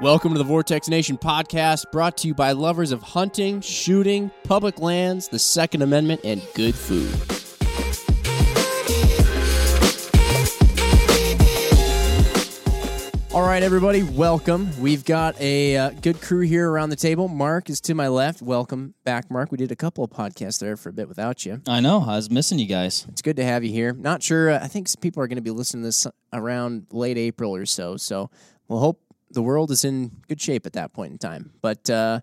Welcome to the Vortex Nation podcast, brought to you by lovers of hunting, shooting, public lands, the Second Amendment, and good food. All right, everybody, welcome. We've got a uh, good crew here around the table. Mark is to my left. Welcome back, Mark. We did a couple of podcasts there for a bit without you. I know. I was missing you guys. It's good to have you here. Not sure. Uh, I think some people are going to be listening to this around late April or so. So we'll hope the world is in good shape at that point in time. But uh,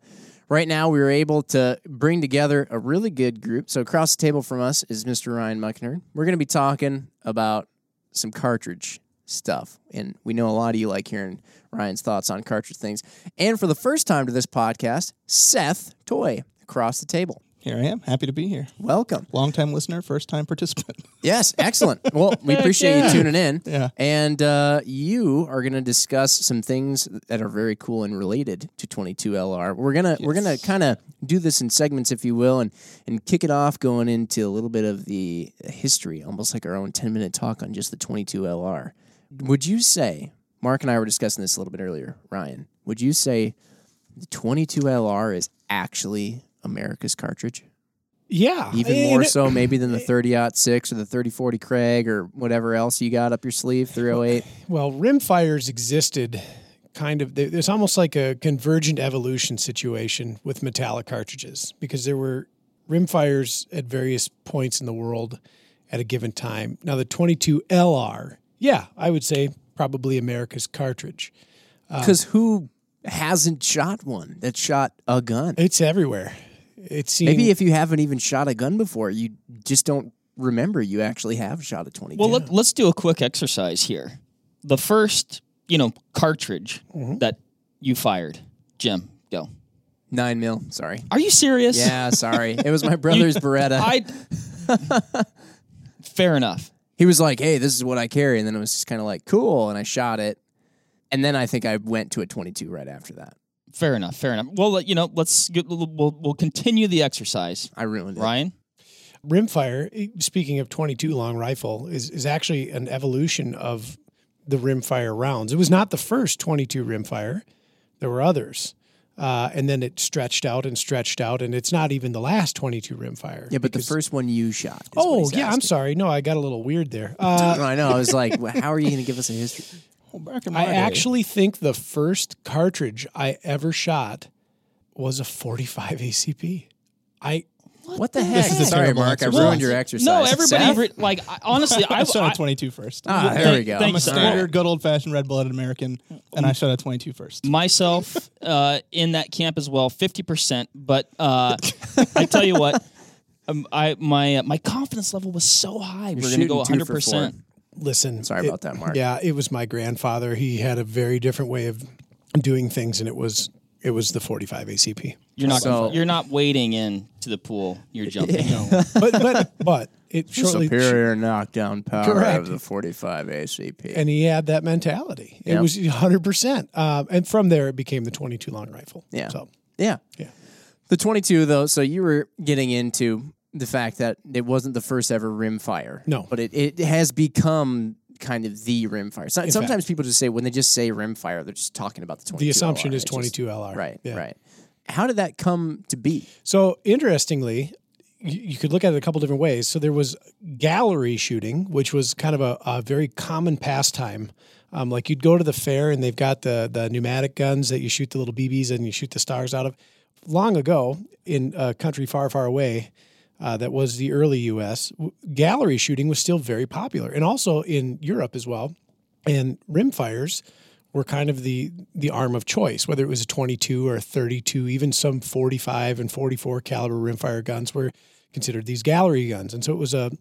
right now, we were able to bring together a really good group. So across the table from us is Mr. Ryan Muckenhirn. We're going to be talking about some cartridge stuff. And we know a lot of you like hearing Ryan's thoughts on cartridge things. And for the first time to this podcast, Seth Toy across the table. Here I am. Happy to be here. Welcome. Long time listener, first time participant. Yes, excellent. Well, we appreciate you tuning in. Yeah. And uh, you are going to discuss some things that are very cool and related to 22LR. We're gonna we're gonna kind of do this in segments, if you will, and and kick it off going into a little bit of the history, almost like our own 10 minute talk on just the 22LR. Would you say, Mark and I were discussing this a little bit earlier, Ryan? Would you say the 22LR is actually America's cartridge? Yeah, Even more it- so, maybe than the 30 6 or the 30 40 Krag or whatever else you got up your sleeve, 308. Well, rimfires existed kind of. there- There's almost like a convergent evolution situation with metallic cartridges because there were rimfires at various points in the world at a given time. Now, the 22 LR, yeah, I would say probably America's cartridge. Um, because who hasn't shot one that shot a gun? It's everywhere. It's seen, Maybe if you haven't even shot a gun before, you just don't remember you actually have shot a 22. Well, let, let's do a quick exercise here. The first, you know, cartridge mm-hmm. that you fired, Jim, go. Nine mil. Sorry. Are you serious? Yeah, sorry. It was my brother's Beretta. I. Fair enough. he was like, "Hey, this is what I carry," and then it was just kind of like, "Cool," and I shot it. And then I think I went to a 22 right after that. Fair enough. Fair enough. Well, you know, let's get, we'll we'll continue the exercise. I ruined it. Ryan, rimfire, eh, speaking of 22 long rifle, is, is actually an evolution of the rimfire rounds. It was not the first 22 rimfire, there were others. Uh, and then it stretched out and stretched out, and it's not even the last 22 rimfire. Yeah, but because- the first one you shot. Oh, he's yeah, I'm sorry. No, I got a little weird there. Uh, No, I know. I was like, well, how are you going to give us a history? Well, back in my I day- actually think the first cartridge I ever shot was a 45 ACP. I What the heck? is a Sorry, terrible Mark. I ruined your exercise. no, everybody. Seth? Re- like, I, honestly, I, I shot I- a 22 first. Ah, there Thank- we go. thank I'm you, a sir. standard, good old fashioned red blooded American, and I shot a 22 first. myself uh, in that camp as well, fifty percent. But uh, I tell you what, um, I my uh, my confidence level was so high. We're going to go shooting two hundred for percent. Listen. Sorry it- about that, Mark. Yeah, it was my grandfather. He had a very different way of doing things, and it was it was the 45 ACP. You're not So- you're not wading in to the pool. You're jumping. But but but it shortly Superior knockdown power Correct. of the 45 ACP. and he had that mentality. It Yep. was 100. percent um, And from there, it became the 22 long rifle. Yeah. So yeah. Yeah. The 22, though, so you were getting into the fact that it wasn't the first ever rimfire. No. But it, it has become kind of the rimfire. So, sometimes people just say, when they just say rimfire, they're just talking about the 22 the assumption LR. is It's just- 22 LR. Right, Yeah. right. How did that come to be? So interestingly, you, you could look at it a couple different ways. So there was gallery shooting, which was kind of a, a very common pastime. Um, like you'd go to the fair and they've got the the pneumatic guns that you shoot the little BBs and you shoot the stars out of. Long ago, in a country far, far away, uh, that was the early U.S. Gallery shooting was still very popular, and also in Europe as well. And rimfires were kind of the the arm of choice, whether it was a 22 or a 32, even some 45 and 44 caliber rimfire guns were considered these gallery guns, and so it was a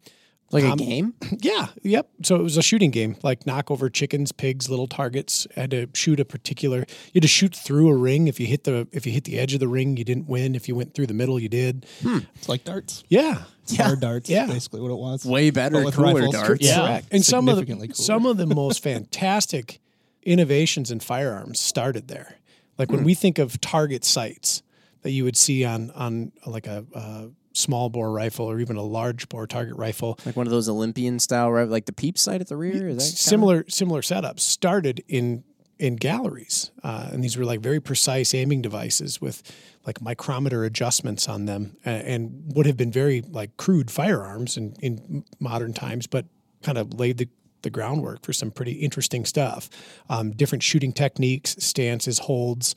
Like Um, a game? yeah, yep. So it was a shooting game, like knock over chickens, pigs, little targets. Had to shoot a particular. You had to shoot through a ring. If you hit the if you hit the edge of the ring, you didn't win. If you went through the middle, you did. It's like darts. Yeah, It's Hard darts, Yeah. basically what it was. Way better, But with cooler rifles. darts. Yeah. correct. And some of the cooler. some of the most fantastic innovations in firearms started there. Like when we think of target sights that you would see on on like a, uh small bore rifle or even a large bore target rifle, Like one of those Olympian style? Like the peep sight at the rear? Is that kinda- similar similar setups started in in galleries, uh, and these were like very precise aiming devices with like micrometer adjustments on them, and, and would have been very like crude firearms in, in modern times, but kind of laid the the groundwork for some pretty interesting stuff. Um, different shooting techniques, stances, holds,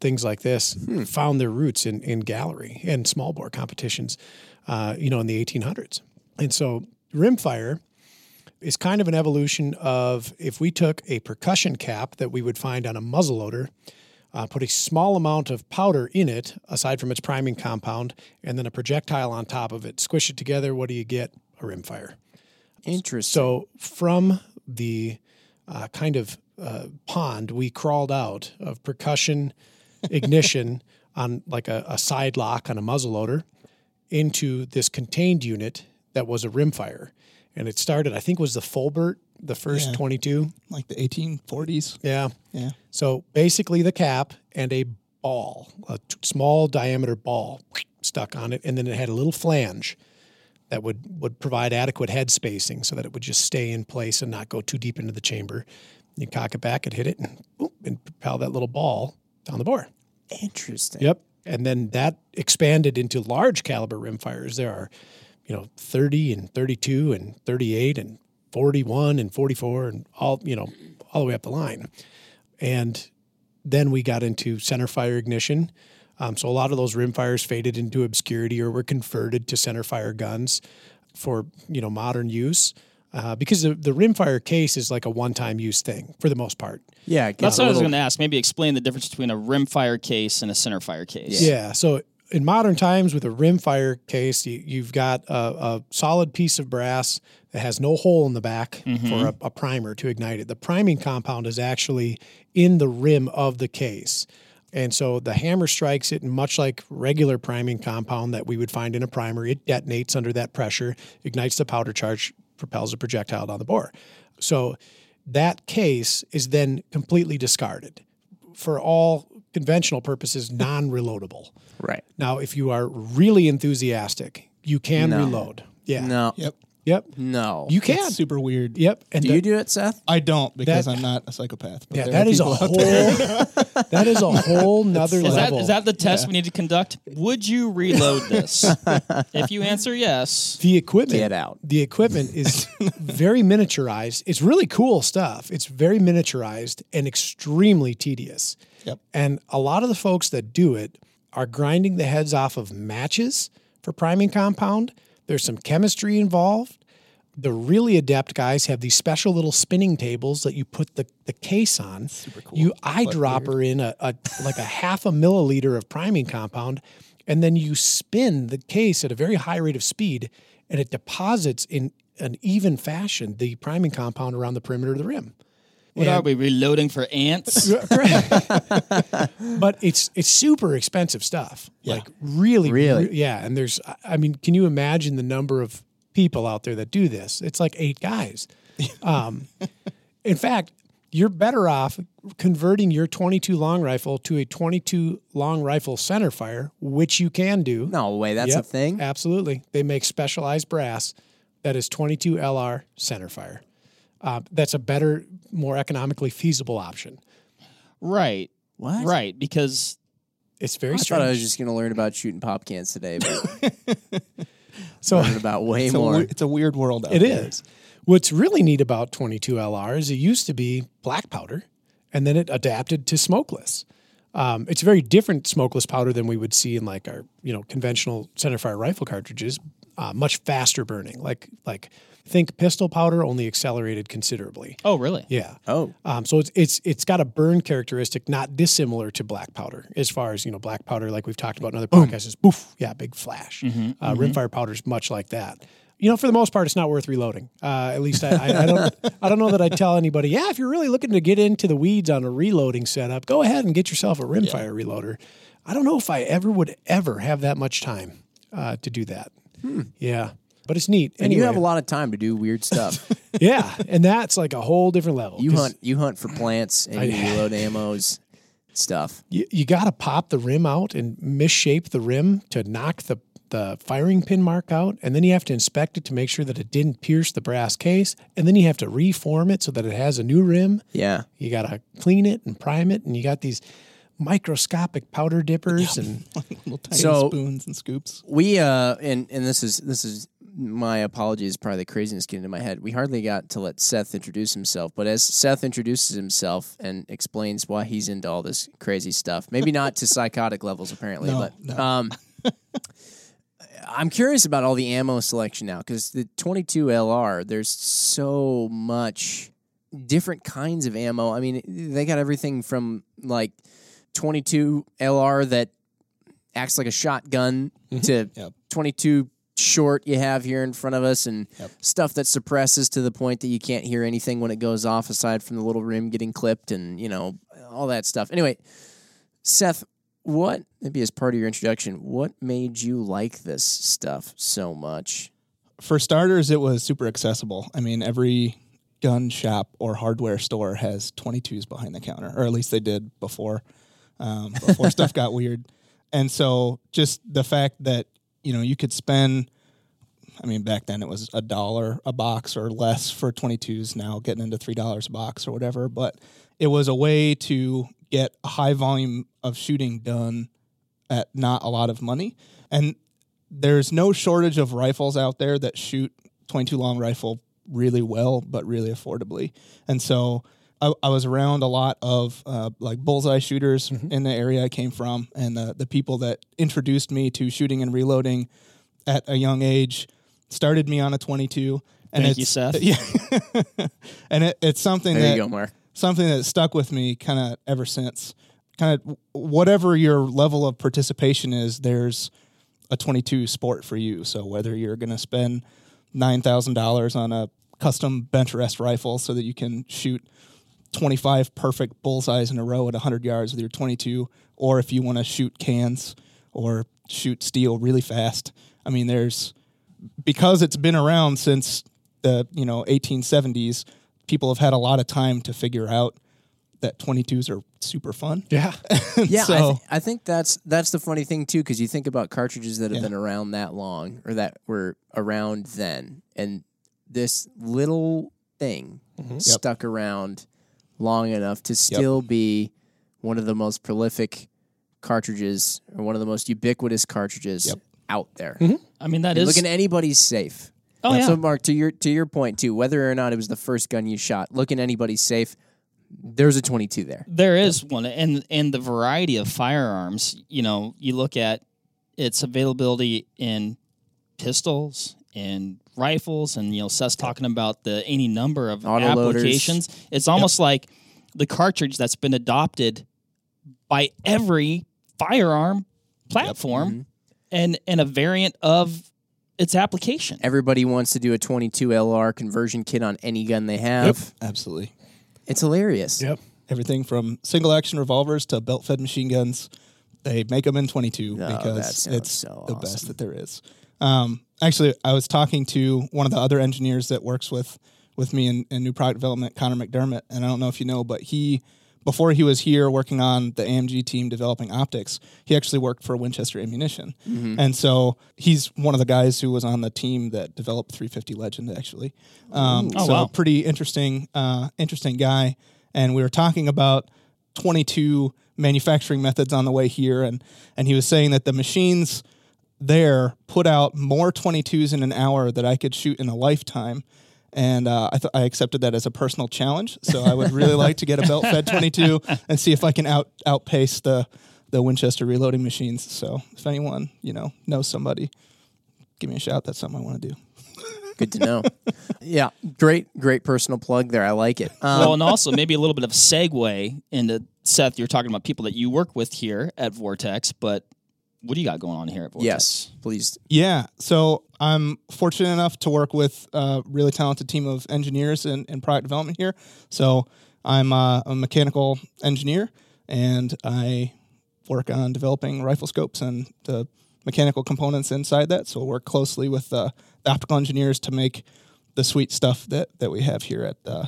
things like this found their roots in, in gallery and small bore competitions, uh, you know, in the 1800s. And so rimfire is kind of an evolution of if we took a percussion cap that we would find on a muzzleloader, uh, put a small amount of powder in it, aside from its priming compound, and then a projectile on top of it, squish it together. What do you get? A rimfire. Interesting. So from the uh, kind of uh, pond, we crawled out of percussion ignition on like a, a side lock on a muzzleloader into this contained unit that was a rimfire. And it started, I think, was the Flobert, the first Yeah. 22. Like the 1840s. Yeah. Yeah. So basically, the cap and a ball, a t- small diameter ball stuck on it, and then it had a little flange that would would provide adequate head spacing so that it would just stay in place and not go too deep into the chamber. You cock it back and hit it, and boom, and propel that little ball down the bore. Interesting. Yep. And then that expanded into large caliber rimfires. There are, you know, 30 and 32 and 38 and 41 and 44 and all, you know, all the way up the line. And then we got into center fire ignition. Um, so a lot of those rimfires faded into obscurity or were converted to center fire guns for, you know, modern use. Uh, because the, the rimfire case is like a one-time use thing for the most part. Yeah. That's gets what I was going to ask. Maybe explain the difference between a rimfire case and a centerfire case. Yeah. So in modern times, with a rimfire case, you, you've got a, a solid piece of brass that has no hole in the back for a, a primer to ignite it. The priming compound is actually in the rim of the case. And so the hammer strikes it, and much like regular priming compound that we would find in a primer, it detonates under that pressure, ignites the powder charge, propels a projectile down the bore. So that case is then completely discarded for all conventional purposes, non reloadable. Right. Now, if you are really enthusiastic, you can No. reload. Yeah. No. Yep. Yep. No. You can. It's super weird. Yep. And do the- you do it, Seth? I don't because That- I'm not a psychopath. But yeah, there that are is a whole. that is a whole nother Is that, level. is that the test we need to conduct? Would you reload this? if you answer yes, the equipment? Get out. The equipment is very miniaturized. It's really cool stuff. It's very miniaturized and extremely tedious. Yep. And a lot of the folks that do it are grinding the heads off of matches for priming compound. There's some chemistry involved. The really adept guys have these special little spinning tables that you put the, the case on. Super cool, You eyedropper in a, a like a half a milliliter of priming compound, and then you spin the case at a very high rate of speed, and it deposits in an even fashion the priming compound around the perimeter of the rim. what are we reloading for ants? but it's it's super expensive stuff. Yeah. Like really, Really? re- yeah. And there's, I mean, can you imagine the number of people out there that do this? It's like eight guys. Um, in fact, you're better off converting your 22 long rifle to a 22 long rifle center fire, which you can do. No way. That's Yep, a thing. Absolutely, they make specialized brass that is 22 LR center fire. Uh, that's a better, more economically feasible option. right. What? Right. Because It's very I strange. thought I was just going to learn about shooting pop cans today, but so learning about way It's a, more. we- it's a weird world out It there. is. What's really neat about 22 LR is it used to be black powder, and then it adapted to smokeless. Um, it's a very different smokeless powder than we would see in like our you know conventional centerfire rifle cartridges. Uh, much faster burning, like like think pistol powder, only accelerated considerably. oh, really? Yeah. oh, Um, so it's it's it's got a burn characteristic not dissimilar to black powder as far as you know black powder like we've talked about in other podcasts is boof yeah big flash. uh, rimfire powder is much like that. You know, for the most part, it's not worth reloading. Uh, at least I, I, I don't I don't know that I tell anybody. Yeah, if you're really looking to get into the weeds on a reloading setup, go ahead and get yourself a rimfire reloader. I don't know if I ever would ever have that much time uh, to do that. Yeah, but it's neat. and you have a lot of time to do weird stuff. yeah, and that's like a whole different level. You 'cause- hunt. You hunt for plants and you load ammos, stuff. you, you got to pop the rim out and misshape the rim to knock the the firing pin mark out, and then you have to inspect it to make sure that it didn't pierce the brass case, and then you have to reform it so that it has a new rim. Yeah. You got to clean it and prime it, and you got these microscopic powder dippers and Little tiny So- spoons and scoops. We uh and and this is this is my apologies, probably the craziness getting into my head. We hardly got to let Seth introduce himself, but as Seth introduces himself and explains why he's into all this crazy stuff, maybe not to psychotic levels apparently, No, but no. um I'm curious about all the ammo selection now because the 22 LR, there's so much different kinds of ammo. I mean, they got everything from like 22 LR that acts like a shotgun to Yep. 22 short you have here in front of us and Yep. stuff that suppresses to the point that you can't hear anything when it goes off aside from the little rim getting clipped and you know all that stuff anyway seth what maybe as part of your introduction what made you like this stuff so much For starters, it was super accessible. I mean, every gun shop or hardware store has 22s behind the counter, or at least they did before um, before stuff got weird. And so, just the fact that you know you could spend, I mean, back then it was a dollar a box or less for 22s. Now getting into three dollars a box or whatever, but it was a way to get a high volume of shooting done at not a lot of money. And there's no shortage of rifles out there that shoot 22 long rifle really well, but really affordably. And so I, I was around a lot of uh, like bullseye shooters in the area I came from, and the the people that introduced me to shooting and reloading at a young age started me on a 22. And Thank you, it's, Seth. Yeah, and it, it's something there that you go mark something that stuck with me kind of ever since. Kind of whatever your level of participation is, there's a 22 sport for you. So whether you're going to spend nine thousand dollars on a custom bench rest rifle so that you can shoot 25 perfect bullseyes in a row at 100 yards with your 22, or if you want to shoot cans or shoot steel really fast. I mean, there's because it's been around since the you know 1870s. People have had a lot of time to figure out that 22s are super fun. yeah, yeah I, th- I think that's that's the funny thing too because you think about cartridges that have Yeah. been around that long or that were around then and this little thing mm-hmm. stuck around long enough to still be one of the most prolific cartridges or one of the most ubiquitous cartridges Yep. out there mm-hmm. I mean, that You is look at anybody's safe Oh, yeah. so mark to your to your point too whether or not it was the first gun you shot look in anybody's safe there's a 22 there There is one, and and the variety of firearms. You know, you look at its availability in pistols and rifles, and you know, Seth's talking about the any number of applications. It's almost like the cartridge that's been adopted by every firearm platform, Mm-hmm. and and a variant of its application. Everybody wants to do a 22 LR conversion kit on any gun they have. Absolutely. It's hilarious. yep. Everything from single action revolvers to belt fed machine guns. They make them in 22 Oh, because it's so the awesome. best that there is. Um, actually, I was talking to one of the other engineers that works with with me in, in new product development, Connor McDermott, and I don't know if you know, but he before he was here working on the AMG team developing optics, he actually worked for Winchester Ammunition, Mm-hmm. and so he's one of the guys who was on the team that developed 350 Legend actually. Um, Oh, so wow. pretty interesting, uh, interesting guy. And we were talking about 22 manufacturing methods on the way here, and and he was saying that the machines there put out more 22s in an hour that I could shoot in a lifetime. And uh, I, th- I accepted that as a personal challenge. So I would really like to get a belt fed 22 and see if I can out outpace the the Winchester reloading machines. So if anyone you know knows somebody, give me a shout. That's something I want to do. Good to know. yeah, great, great personal plug there. I like it. Um, well, and also maybe a little bit of segue into Seth. You're talking about people that you work with here at Vortex, but what do you got going on here at Vortex? yes, please. Yeah. So I'm fortunate enough to work with a really talented team of engineers in, in product development here. So I'm uh, a mechanical engineer and I work on developing rifle scopes and the mechanical components inside that. So I work closely with uh, the optical engineers to make the sweet stuff that, that we have here at uh,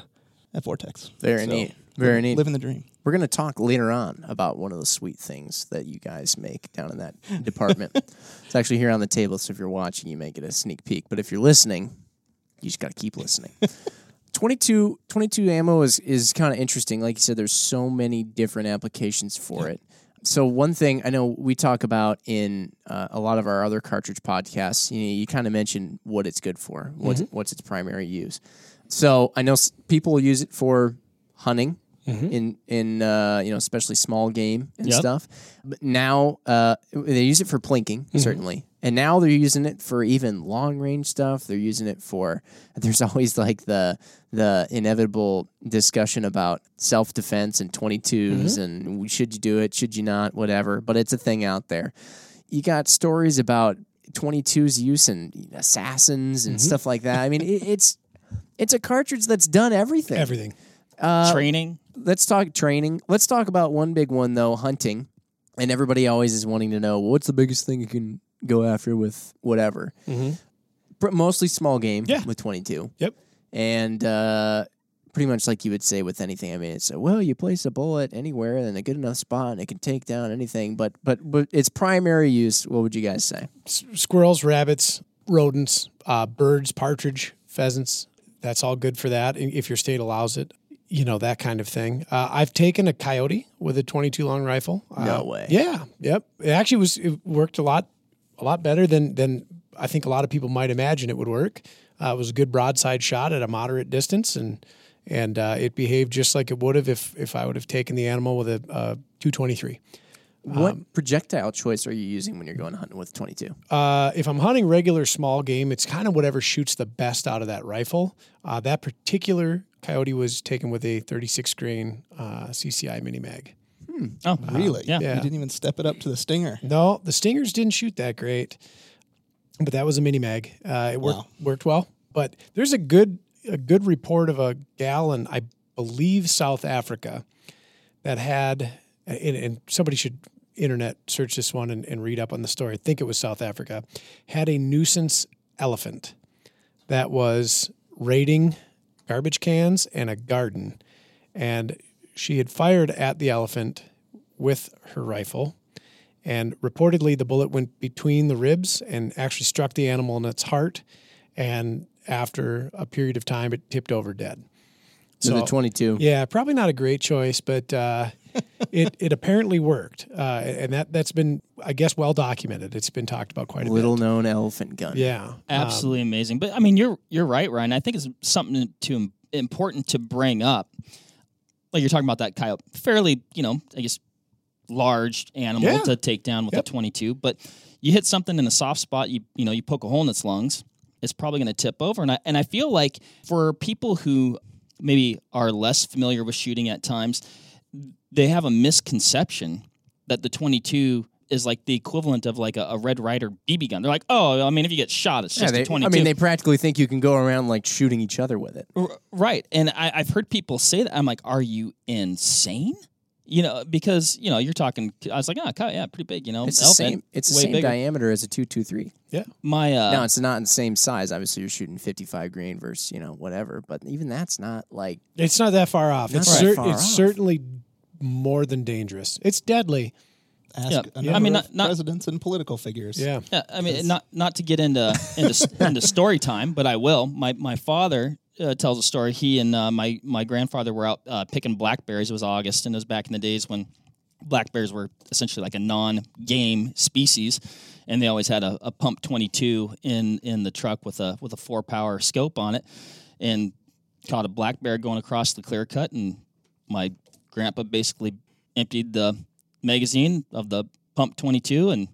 at Vortex. Very So, neat. Very neat. Living the dream. We're going to talk later on about one of the sweet things that you guys make down in that department. it's actually here on the table, so if you're watching, you may get a sneak peek. But if you're listening, you just got to keep listening. 22, 22 ammo is, is kind of interesting. Like you said, there's so many different applications for it. So one thing I know we talk about in uh, a lot of our other cartridge podcasts, you, know, you kind of mentioned what it's good for, what's what's its primary use. So I know s- people use it for hunting in in uh, you know especially small game and Yep. stuff. But now uh, they use it for plinking certainly, and now they're using it for even long range stuff. They're using it for. There's always like the the inevitable discussion about self defense and 22s and should you do it, should you not, whatever. But it's a thing out there. You got stories about 22's use and assassins and stuff like that. I mean, it, it's it's a cartridge that's done everything. Everything. Training. Let's talk training. Let's talk about one big one though, hunting. And everybody always is wanting to know what's the biggest thing you can go after with whatever. Pr- Mostly small game Yeah. with 22. Yep. And uh, pretty much like you would say with anything. I mean, it's uh, well, you place a bullet anywhere in a good enough spot and it can take down anything. But but but its primary use, what would you guys say? S- squirrels, rabbits, rodents, uh, birds, partridge, pheasants. That's all good for that if your state allows it. You know that kind of thing. Uh, I've taken a coyote with a 22 long rifle. Uh, No way. Yeah. Yep. It actually was. It worked a lot, a lot better than than I think a lot of people might imagine it would work. Uh, it was a good broadside shot at a moderate distance, and and uh, it behaved just like it would have if if I would have taken the animal with a uh, 223. What projectile choice are you using when you're going hunting with 22? Uh, if I'm hunting regular small game, it's kind of whatever shoots the best out of that rifle. Uh, that particular coyote was taken with a 36 grain uh, CCI mini mag. Oh, Really? Yeah. Yeah. You didn't even step it up to the stinger. No, the stingers didn't shoot that great, but that was a mini mag. Uh, it worked Wow. worked well. But there's a good a good report of a gal in I believe South Africa that had and, and somebody should internet search this one and, and read up on the story. I think it was South Africa had a nuisance elephant that was raiding garbage cans and a garden, and she had fired at the elephant with her rifle. And reportedly the bullet went between the ribs and actually struck the animal in its heart. And after a period of time it tipped over dead. So the 22. yeah probably not a great choice but uh, it, it apparently worked uh, and that, that's been i guess well documented it's been talked about quite a Little bit known elephant gun. yeah Absolutely amazing. But I mean, you're you're right, Ryan. I think it's something to important to bring up. Like you're talking about that coyote, fairly, you know, I guess large animal Yeah. to take down with Yep. a 22, but you hit something in a soft spot, you you know, you poke a hole in its lungs, it's probably going to tip over. And I and I feel like for people who maybe are less familiar with shooting at times, they have a misconception that the 22 is like the equivalent of like a, a Red Ryder BB gun. They're like, oh, I mean, if you get shot, it's Yeah, just they, a 22. I mean, they practically think you can go around like shooting each other with it. R- right. And I, I've heard people say that. I'm like, are you insane? You know, because you know you're talking. I was like, oh, yeah, pretty big. You know, It's the same. It's the same bigger. diameter as a two two three. yeah My uh, Now it's not in the same size. Obviously, you're shooting fifty five grain versus you know whatever. But even that's not like it's not that far off Not it's, that cer- far it's off. certainly more than dangerous it's deadly Ask Yeah. a I mean, not- not- presidents and political figures. yeah Yeah, I mean, not not to get into into, into story time, but I will. My my father uh, tells a story. He and uh, my my grandfather were out uh, picking blackberries. It was August, and it was back in the days when blackberries were essentially like a non-game species, and they always had a, a pump twenty two in in the truck with a with a four power scope on it, and caught a black bear going across the clear cut, and my grandpa basically emptied the magazine of the pump 22 and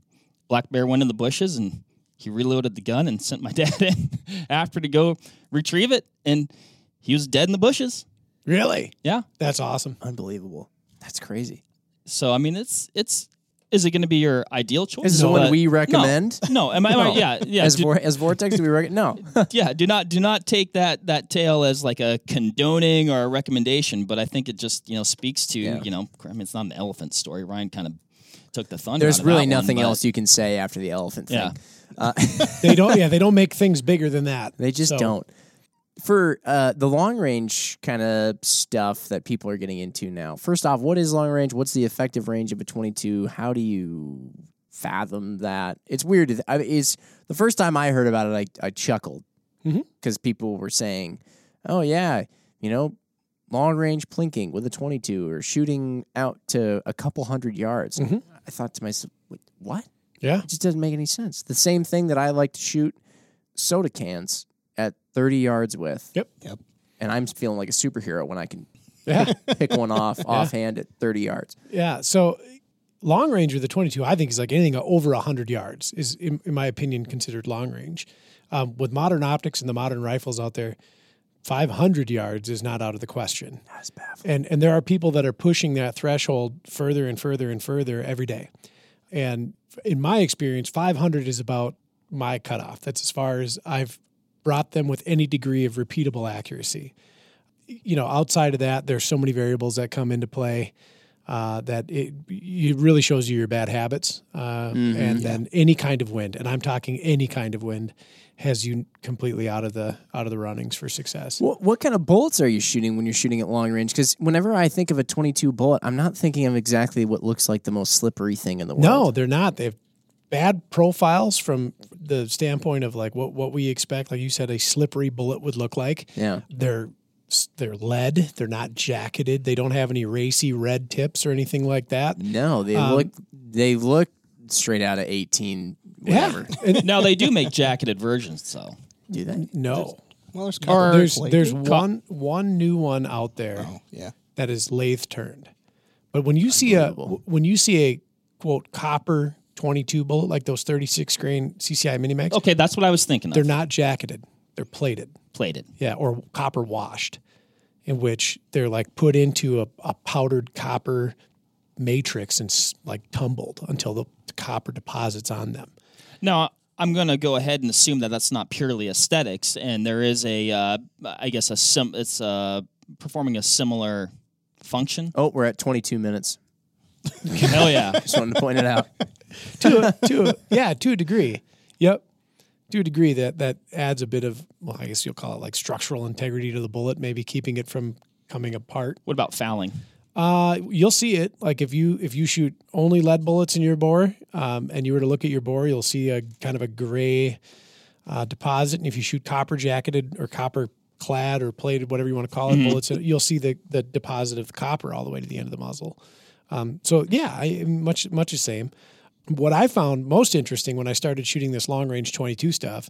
black bear went in the bushes and he reloaded the gun and sent my dad in after to go retrieve it and he was dead in the bushes really yeah that's awesome unbelievable. That's crazy. so i mean it's it's is it going to be your ideal choice Is this the one we recommend? no, am I No. yeah yeah as do, vor- as vortex, do we recommend? No. yeah do not do not take that that tale as like a condoning or a recommendation but i think it just you know speaks to Yeah. you know i mean it's not an elephant story ryan kind of took the thunder There's out of really that one, nothing but- else you can say after the elephant thing. Yeah. they don't yeah they don't make things bigger than that They just So- don't. for uh, the long range kind of stuff that people are getting into now. First off, what is long range? What's the effective range of a 22? How do you fathom that? It's weird. to- I, is the first time I heard about it, I, I chuckled because people were saying, "Oh yeah, you know, long range plinking with a 22 or shooting out to a couple hundred yards." Mhm. I thought to myself, "What? Yeah. It just doesn't make any sense." The same thing that I like to shoot soda cans at 30 yards with. Yep. Yep. And I'm feeling like a superhero when I can Yeah. pick one off offhand at 30 yards. Yeah. So long range with the 22, I think is like anything over 100 yards is, in, in my opinion, considered long range. Um, with modern optics and the modern rifles out there, 500 yards is not out of the question. That's baffling. And and there are people that are pushing that threshold further and further and further every day. And in my experience, 500 is about my cutoff. That's as far as I've brought them with any degree of repeatable accuracy. You know, outside of that, there's so many variables that come into play uh, that it, it really shows you your bad habits. Uh, and then any kind of wind, and I'm talking any kind of wind, has you completely out of the out of the runnings for success. What, what kind of bullets are you shooting when you're shooting at long range? Because whenever I think of a 22 bullet, I'm not thinking of exactly what looks like the most slippery thing in the world. No, they're not. They have bad profiles from the standpoint of like what, what we expect. Like you said, a slippery bullet would look like. Yeah. They're they're lead. They're not jacketed. They don't have any racy red tips or anything like that. No, they Um, look they look straight out of 18 whatever. And now they do make jacketed versions, though. Do they? no. Well, there's a couple Or- There's plated. there's one one new one out there Oh, yeah. that is lathe turned. But when you see a when you see a quote copper 22 bullet like those 36 grain CCI mini mags, Okay, that's what I was thinking. They're not jacketed. They're plated. plated. Yeah, or copper washed, in which they're like put into a, a powdered copper matrix and like tumbled until the, the copper deposits on them. Now, I'm going to go ahead and assume that that's not purely aesthetics, and there is a, uh, I guess, a sim. It's uh, performing a similar function. Oh, we're at 22 minutes. Hell yeah! Just wanted to point it out. to a, to a, yeah, to a degree. Yep. To a degree that that adds a bit of well, I guess you'll call it like structural integrity to the bullet, maybe keeping it from coming apart. What about fouling? Uh, you'll see it. Like if you if you shoot only lead bullets in your bore, um, and you were to look at your bore, you'll see a kind of a gray uh, deposit. And if you shoot copper jacketed or copper clad or plated, whatever you want to call it, bullets, you'll see the the deposit of the copper all the way to the end of the muzzle. Um, so yeah, I, much much the same. What I found most interesting when I started shooting this long range 22 stuff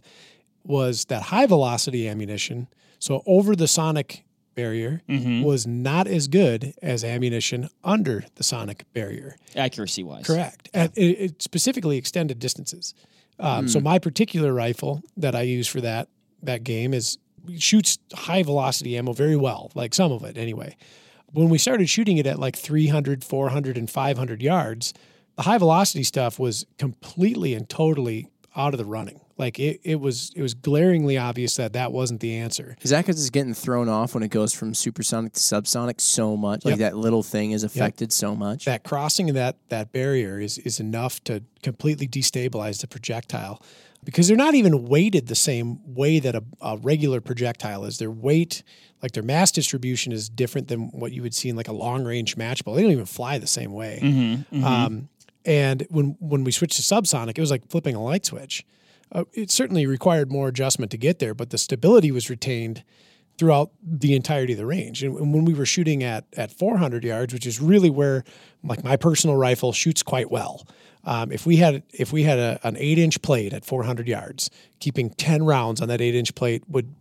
was that high velocity ammunition. So over the sonic barrier was not as good as ammunition under the sonic barrier. Accuracy wise, Correct. At it, it specifically extended distances. Um, So my particular rifle that I use for that that game is shoots high velocity ammo very well, like some of it anyway. When we started shooting it at like 300, 400 and 500 yards, the high velocity stuff was completely and totally out of the running. Like it, it was it was glaringly obvious that that wasn't the answer. Is that because it's getting thrown off when it goes from supersonic to subsonic so much? Like Yep. that little thing is affected so much? that crossing of that that barrier is is enough to completely destabilize the projectile because they're not even weighted the same way that a, a regular projectile is. Their weight, like their mass distribution, is different than what you would see in like a long range matchball. They don't even fly the same way. Mm-hmm, Um, and when when we switched to subsonic, it was like flipping a light switch. Uh, it certainly required more adjustment to get there, but the stability was retained throughout the entirety of the range. And, when we were shooting at at 400 yards, which is really where like my personal rifle shoots quite well. Um, if we had if we had a, an eight inch plate at 400 yards, keeping 10 rounds on that eight inch plate would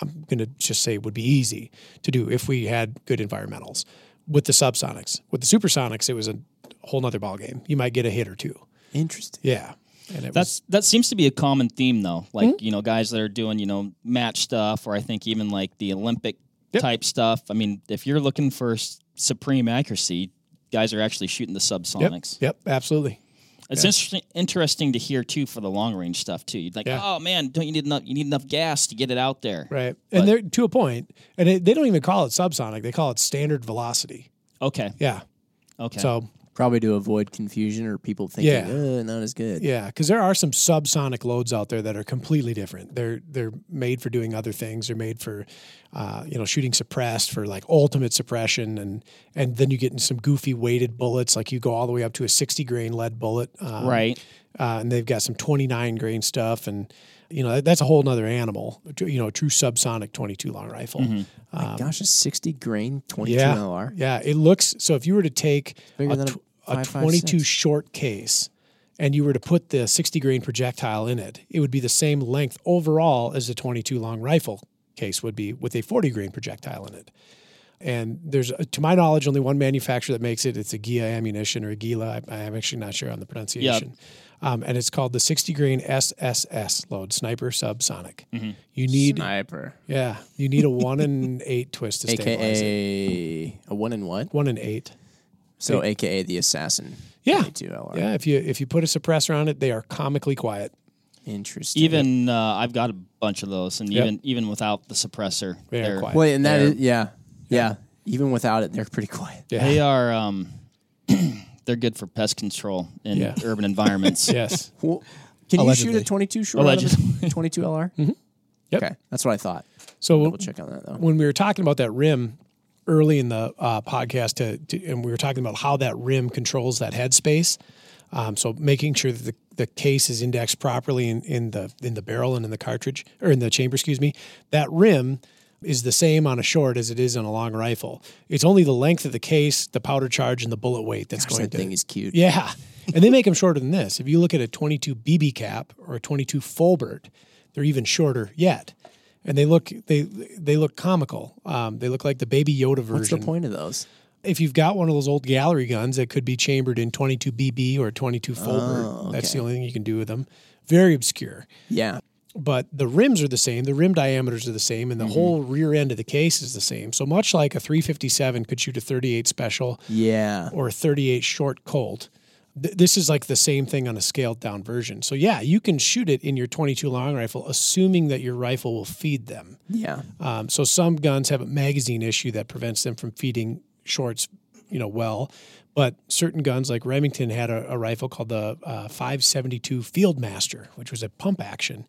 I'm going to just say would be easy to do if we had good environmentals. With the subsonics, with the supersonics, it was a whole nother ball game. You might get a hit or two. Interesting. Yeah, and it That's that seems to be a common theme though. Like Mm-hmm. you know, guys that are doing you know match stuff, or I think even like the Olympic Yep. type stuff. I mean, if you're looking for s- supreme accuracy, guys are actually shooting the was yep, subsonics. yep, absolutely. It's interesting, interesting to hear too for the long range stuff too. You'd like, Yeah. oh man, don't you need enough? You need enough gas to get it out there. Right, But- and they're to a point, and it, they don't even call it subsonic; they call it standard velocity. Okay. Yeah. Okay. So Probably to avoid confusion or people thinking, Yeah. "Uh, not as good. Yeah, because there are some subsonic loads out there that are completely different. They're they're made for doing other things. They're made for, uh, you know, shooting suppressed for like ultimate suppression, and and then you get into some goofy weighted bullets. Like you go all the way up to a sixty grain lead bullet, um, right. Uh, and they've got some twenty nine grain stuff, and you know that's a whole nother animal. You know, a true subsonic twenty two long rifle. My gosh, a 60 grain 22 Yeah, LR. yeah. It looks so. If you were to take a, a a 5.56. 22 short case and you were to put the 60 grain projectile in it, it would be the same length overall as the 22 long rifle case would be with a 40 grain projectile in it. And there's, uh, to my knowledge, only one manufacturer that makes it. It's a Gia ammunition or a Gila. I, I'm actually not sure on the pronunciation. Um, and it's called the 60 grain SSS load, Sniper Subsonic. You need, Sniper. yeah, you need a one and eight twist to stabilize it. AKA a one and what? One and eight. So AKA the assassin. Yeah. 22 LR. Yeah, if you if you put a suppressor on it, they are comically quiet. Interesting. Even uh, I've got a bunch of those, and Yep. even even without the suppressor, They are they're- quiet. Wait, and that They're- yeah, yeah. Even without it, they're pretty quiet. Yeah. They are. Um, they're good for pest control in Yeah. urban environments. yes. Well, can Allegedly. you shoot a 22 short out of Allegedly. a 22 LR? Yep. Okay, that's what I thought. So Double check on that though. when we were talking about that rim early in the uh, podcast, to, to, and we were talking about how that rim controls that headspace. Um, so making sure that the, the case is indexed properly in, in the in the barrel and in the cartridge or in the chamber, excuse me. That rim is the same on a short as it is on a long rifle. It's only the length of the case, the powder charge, and the bullet weight that's Gosh, going that to thing is cute. Yeah. And they make them shorter than this. If you look at a 22 BB cap or a 22 Flobert, they're even shorter yet. And they look they they look comical. Um, they look like the Baby Yoda version. What's the point of those? If you've got one of those old gallery guns that could be chambered in 22 BB or 22 Flobert, that's the only thing you can do with them. Very obscure. Yeah. But the rims are the same. The rim diameters are the same, and the whole rear end of the case is the same. So much like a 357 could shoot a 38 special, Yeah. or a 38 short Colt. Th- This is like the same thing on a scaled down version. So yeah, you can shoot it in your 22 long rifle, assuming that your rifle will feed them. Yeah. Um, so some guns have a magazine issue that prevents them from feeding shorts, you know, well. But certain guns, like Remington, had a, a rifle called the uh, 572 Fieldmaster, which was a pump action,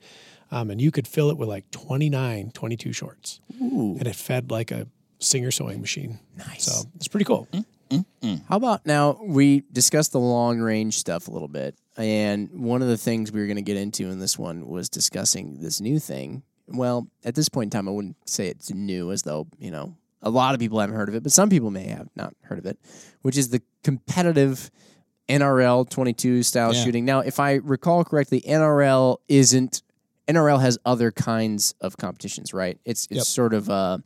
um, and you could fill it with like 29, 22 shorts, and it fed like a Singer sewing machine. Nice. So it's pretty cool. Mm, mm, mm. How about now we discussed the long range stuff a little bit, and one of the things we were going to get into in this one was discussing this new thing. Well, at this point in time, I wouldn't say it's new, as though you know a lot of people haven't heard of it, but some people may have not heard of it, which is the competitive NRL 22 style Yeah. shooting. Now, if I recall correctly, NRL isn't NRL has other kinds of competitions, right? It's it's Yep. sort of a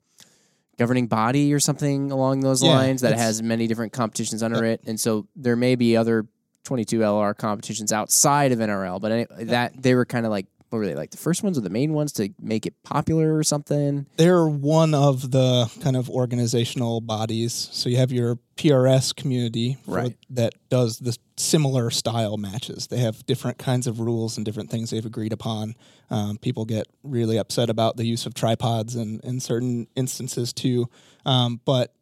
governing body or something along those Yeah, lines that has many different competitions under uh, it, and so there may be other 22 LR competitions outside of NRL, but any, that they were kind of like what were they like the first ones or the main ones to make it popular or something? They're one of the kind of organizational bodies. So you have your PRS community Right. that does the similar style matches. They have different kinds of rules and different things they've agreed upon. Um, people get really upset about the use of tripods in, in certain instances too. Um, but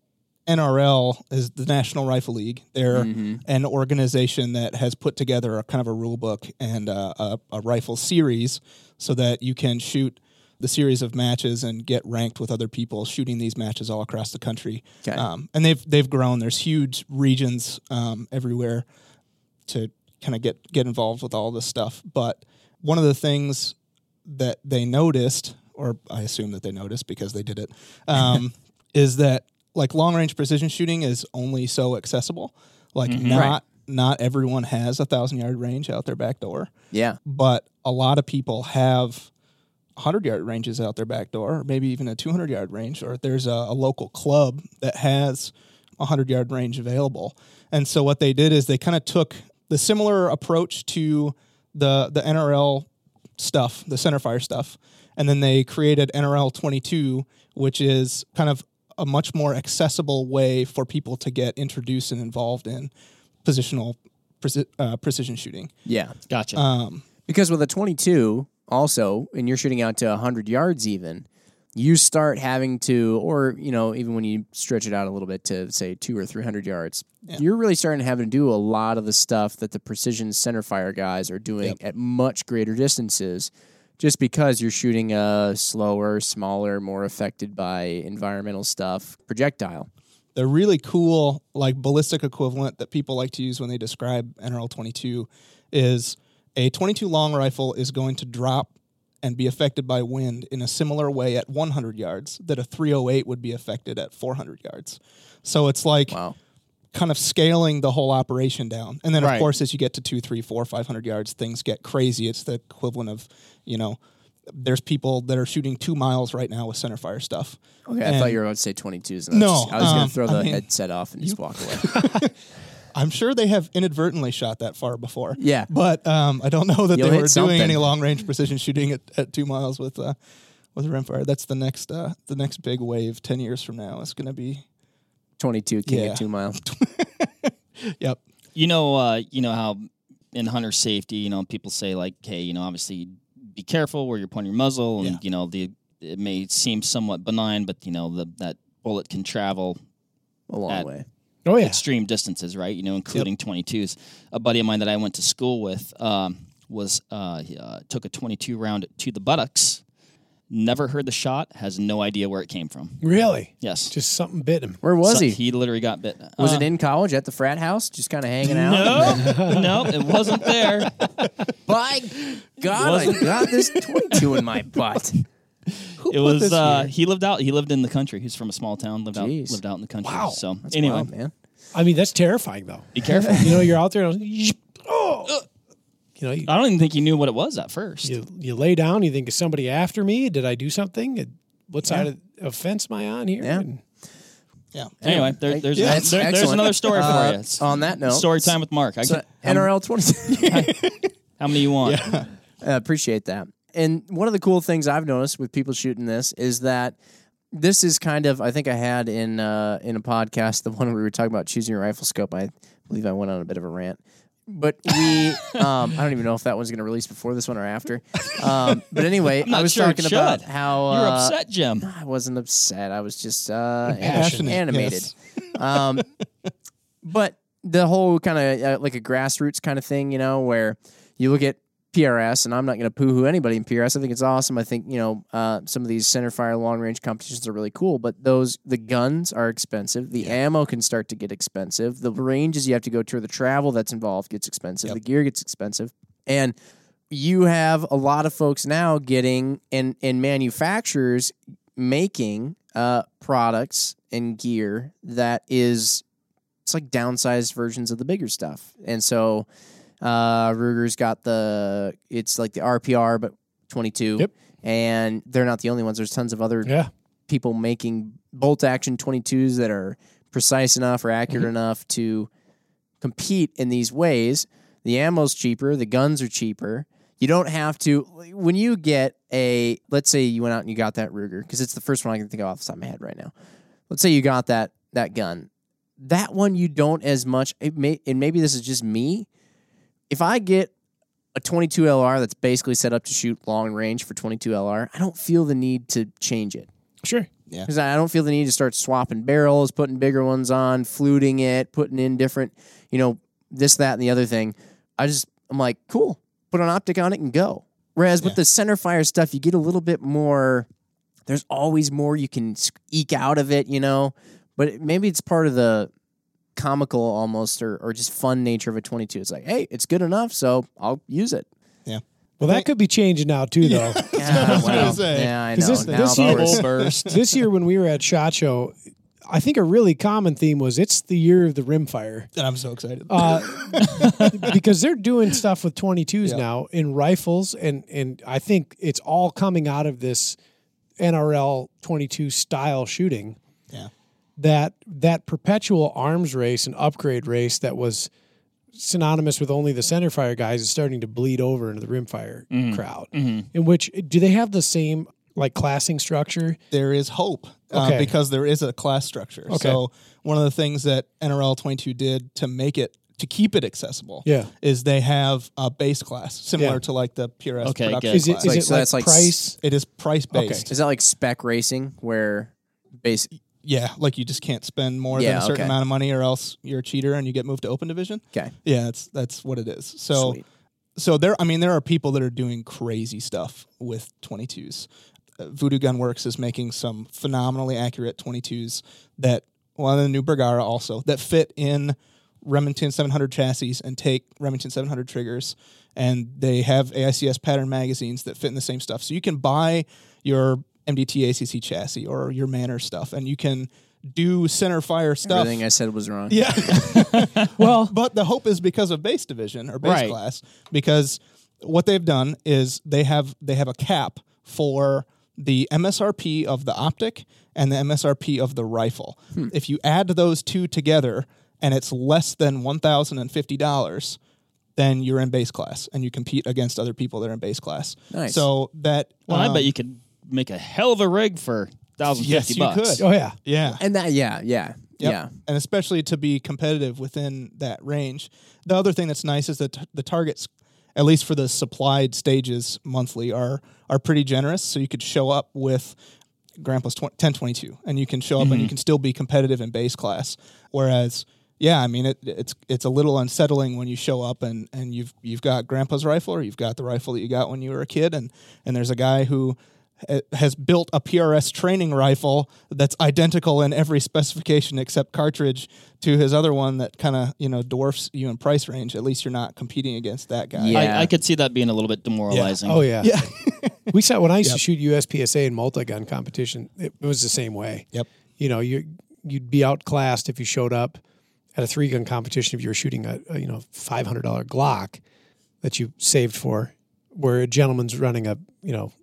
NRL is the National Rifle League. They're an organization that has put together a kind of a rule book and uh, a, a rifle series so that you can shoot the series of matches and get ranked with other people shooting these matches all across the country. Okay. Um, and they've they've grown. There's huge regions um, everywhere to kind of get get involved with all this stuff. But one of the things that they noticed, or I assume that they noticed because they did it, um, is that like long range precision shooting is only so accessible. Like mm-hmm. not Right. not everyone has a thousand yard range out their back door, Yeah, but a lot of people have. 100 yard ranges out their back door, or maybe even a 200 yard range, or there's a, a local club that has a 100 yard range available. And so what they did is they kind of took the similar approach to the the NRL stuff, the centerfire stuff, and then they created NRL 22, which is kind of a much more accessible way for people to get introduced and involved in positional preci- uh, precision shooting. yeah. Gotcha. Um, Because with a 22, also, and you're shooting out to 100 yards even, you start having to, or you know, even when you stretch it out a little bit to say two or three hundred yards, you're really starting to have to do a lot of the stuff that the precision center fire guys are doing at much greater distances, just because you're shooting a slower, smaller, more affected by environmental stuff projectile. the really cool like ballistic equivalent that people like to use when they describe NRL 22 is a 22 long rifle is going to drop and be affected by wind in a similar way at 100 yards that a 308 would be affected at 400 yards. So it's like Wow. Kind of scaling the whole operation down. And then of Right. course as you get to two, three, four, five hundred yards, things get crazy. It's the equivalent of, you know, there's people that are shooting two miles right now with centerfire stuff. Okay, I thought you were going to say 22s. And I No, was, I was going um, to throw I the mean, headset off and just walk away. I'm sure they have inadvertently shot that far before. Yeah. but um, I don't know that You'll they were something. doing any long range precision shooting at, at two miles with uh, with rimfire. That's the next uh, the next big wave. Ten years from now, it's going to be 22 king Yeah. at two mile. yep. You know, uh, you know how in hunter safety, you know, people say like, "Hey, you know, obviously be careful where you're pointing your muzzle," and Yeah. you know, the it may seem somewhat benign, but you know, the that bullet can travel A long At- way. Oh yeah. extreme distances, right? You know, including 22s. A buddy of mine that I went to school with um, was uh, he, uh, took a 22 round to the buttocks. Never heard the shot. Has no idea where it came from. Really? Yes, Just something bit him. Where was So he? He literally got bit. Was Uh, it in college at the frat house, just kind of hanging out? No, no, it wasn't there. By God, I got this 22 in my butt. Who It was uh, he lived out. He lived in the country. He's from a small town. Lived Jeez. out. Lived out in the country. Wow. So That's anyway, wild, man. I mean, that's terrifying though. be careful. You know, you're out there and oh, you know, you, I don't even think you knew what it was at first. you, you lay down. You think is somebody after me? Did I do something? What side of, of fence am I on here? Yeah. And yeah. Anyway, there, there's Yeah, there- there's another story Uh, for you. On that note, story time with Mark. I So, can, how, NRL 22. how many you want? I appreciate that. And one of the cool things I've noticed with people shooting this is that this is kind of I think I had in uh, in a podcast the one where we were talking about choosing your rifle scope. I believe I went on a bit of a rant. But we, um, I don't even know if that one's going to release before this one or after. Um, but anyway, I was sure talking about should. how You're uh, upset, Jim. I wasn't upset. I was just uh, Passionate, animated. yes. Um, but the whole kind of uh, like a grassroots kind of thing, you know, where you look at PRS, and I'm not going to poo-hoo anybody in PRS. I think it's awesome. I think you know uh, some of these center fire long range competitions are really cool, but those the guns are expensive. The ammo can start to get expensive. The ranges you have to go to, the travel that's involved gets expensive. Yep. The gear gets expensive, and you have a lot of folks now getting and and manufacturers making uh, products and gear that is it's like downsized versions of the bigger stuff. And so uh, Ruger's got the it's like the RPR but 22. Yep. And they're not the only ones. There's tons of other yeah, people making bolt action 22s that are precise enough or accurate enough to compete in these ways. The ammo's cheaper, the guns are cheaper. You don't have to when you get a let's say you went out and you got that Ruger because it's the first one I can think of off the top of my head right now. Let's say you got that that gun. That one you don't as much it may and maybe this is just me. If I get a 22 LR that's basically set up to shoot long range for 22 LR, I don't feel the need to change it sure. Yeah. Because I don't feel the need to start swapping barrels, putting bigger ones on, fluting it, putting in different, you know, this, that, and the other thing. I just, I'm like, cool, put an optic on it and go. Whereas with Yeah. the center fire stuff, you get a little bit more. There's always more you can eke out of it, you know. But maybe it's part of the comical almost or, or just fun nature of a 22. It's like, hey, it's good enough, so I'll use it. Yeah. Well, that could be changing now too, though. Yeah, I was gonna say. yeah, I 'Cause know. this- Now, this year- course. Burst. this year when we were at Shot Show, I think a really common theme was it's the year of the rimfire. And I'm so excited. Uh, because they're doing stuff with 22s Yeah. now in rifles and and I think it's all coming out of this NRL 22 style shooting yeah. That that perpetual arms race and upgrade race that was synonymous with only the center fire guys is starting to bleed over into the rimfire crowd in which do they have the same like classing structure there is hope uh, because there is a class structure. Okay. So one of the things that NRL 22 did to make it to keep it accessible. Yeah. is they have a base class similar Yeah. to like the PRS Okay, production. Is it, class. is Like, it so like that's like price? it is price based. Is that like spec racing where base? Yeah, like you just can't spend more Yeah, than a certain okay. amount of money, or else you're a cheater and you get moved to open division. Okay, Yeah, that's that's what it is. So Sweet. so there, I mean, there are people that are doing crazy stuff with 22s. Uh, Vudoo Gun Works is making some phenomenally accurate 22s that, well, and the new Bergara also that fit in Remington 700 chassis and take Remington 700 triggers, and they have AICS pattern magazines that fit in the same stuff. So you can buy your MDT ACC chassis or your Manners stuff, and you can do center fire stuff. everything I said was wrong. Yeah. Well, but the hope is because of base division or base Right. class because what they've done is they have they have a cap for the MSRP of the optic and the MSRP of the rifle. If you add those two together and it's less than $1,050, then you're in base class and you compete against other people that are in base class. Nice. So that Well, I um, bet you could make a hell of a rig for thousand Yes, fifty you bucks. could. oh yeah. yeah. and that yeah yeah Yep. yeah. And especially to be competitive within that range. The other thing that's nice is that t- the targets, at least for the supplied stages monthly, are are pretty generous. So you could show up with Grandpa's 20, 1022 and you can show up and you mm-hmm. can still be competitive in base class. Whereas, yeah, I mean, it, it's it's a little unsettling when you show up and, and you've you've got Grandpa's rifle or you've got the rifle that you got when you were a kid, and and there's a guy who ha- Uh, has built a PRS training rifle that's identical in every specification except cartridge to his other one that kind of you know dwarfs you in price range. At least you're not competing against that guy. Yeah. I, I could see that being a little bit demoralizing. Oh yeah. Yeah. we saw when I used Yep. to shoot USPSA and multi gun competition. It was the same way. Yep. You know, you you'd be outclassed if you showed up at a three gun competition if you were shooting a, a you know five hundred dollar Glock that you saved for, where a gentleman's running a you know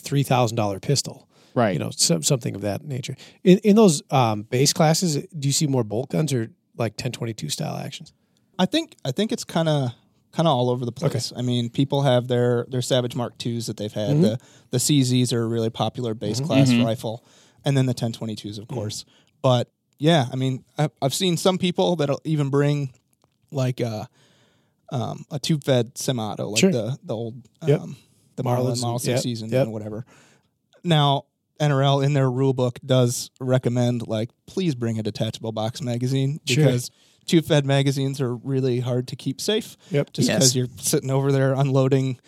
three thousand dollar pistol. Right. You know, some, something of that nature. In in those um, base classes, do you see more bolt guns or like ten twenty two style actions? I think I think it's kind of kind of all over the place. I mean, people have their their Savage Mark twos that they've had. Mm-hmm. The the CZs are a really popular base mm-hmm. class mm-hmm. rifle, and then the 1022s, of course. But yeah, I mean, I, I've seen some people that'll even bring like a um, a tube fed semi-auto, like Sure. the the old Yep. Um, the Marlins Marlin and- Model yep, 60s and, yep. and whatever. Now. NRL in their rule book does recommend like please bring a detachable box magazine Sure. because tube fed magazines are really hard to keep safe. Yep. Just Yes. because you're sitting over there unloading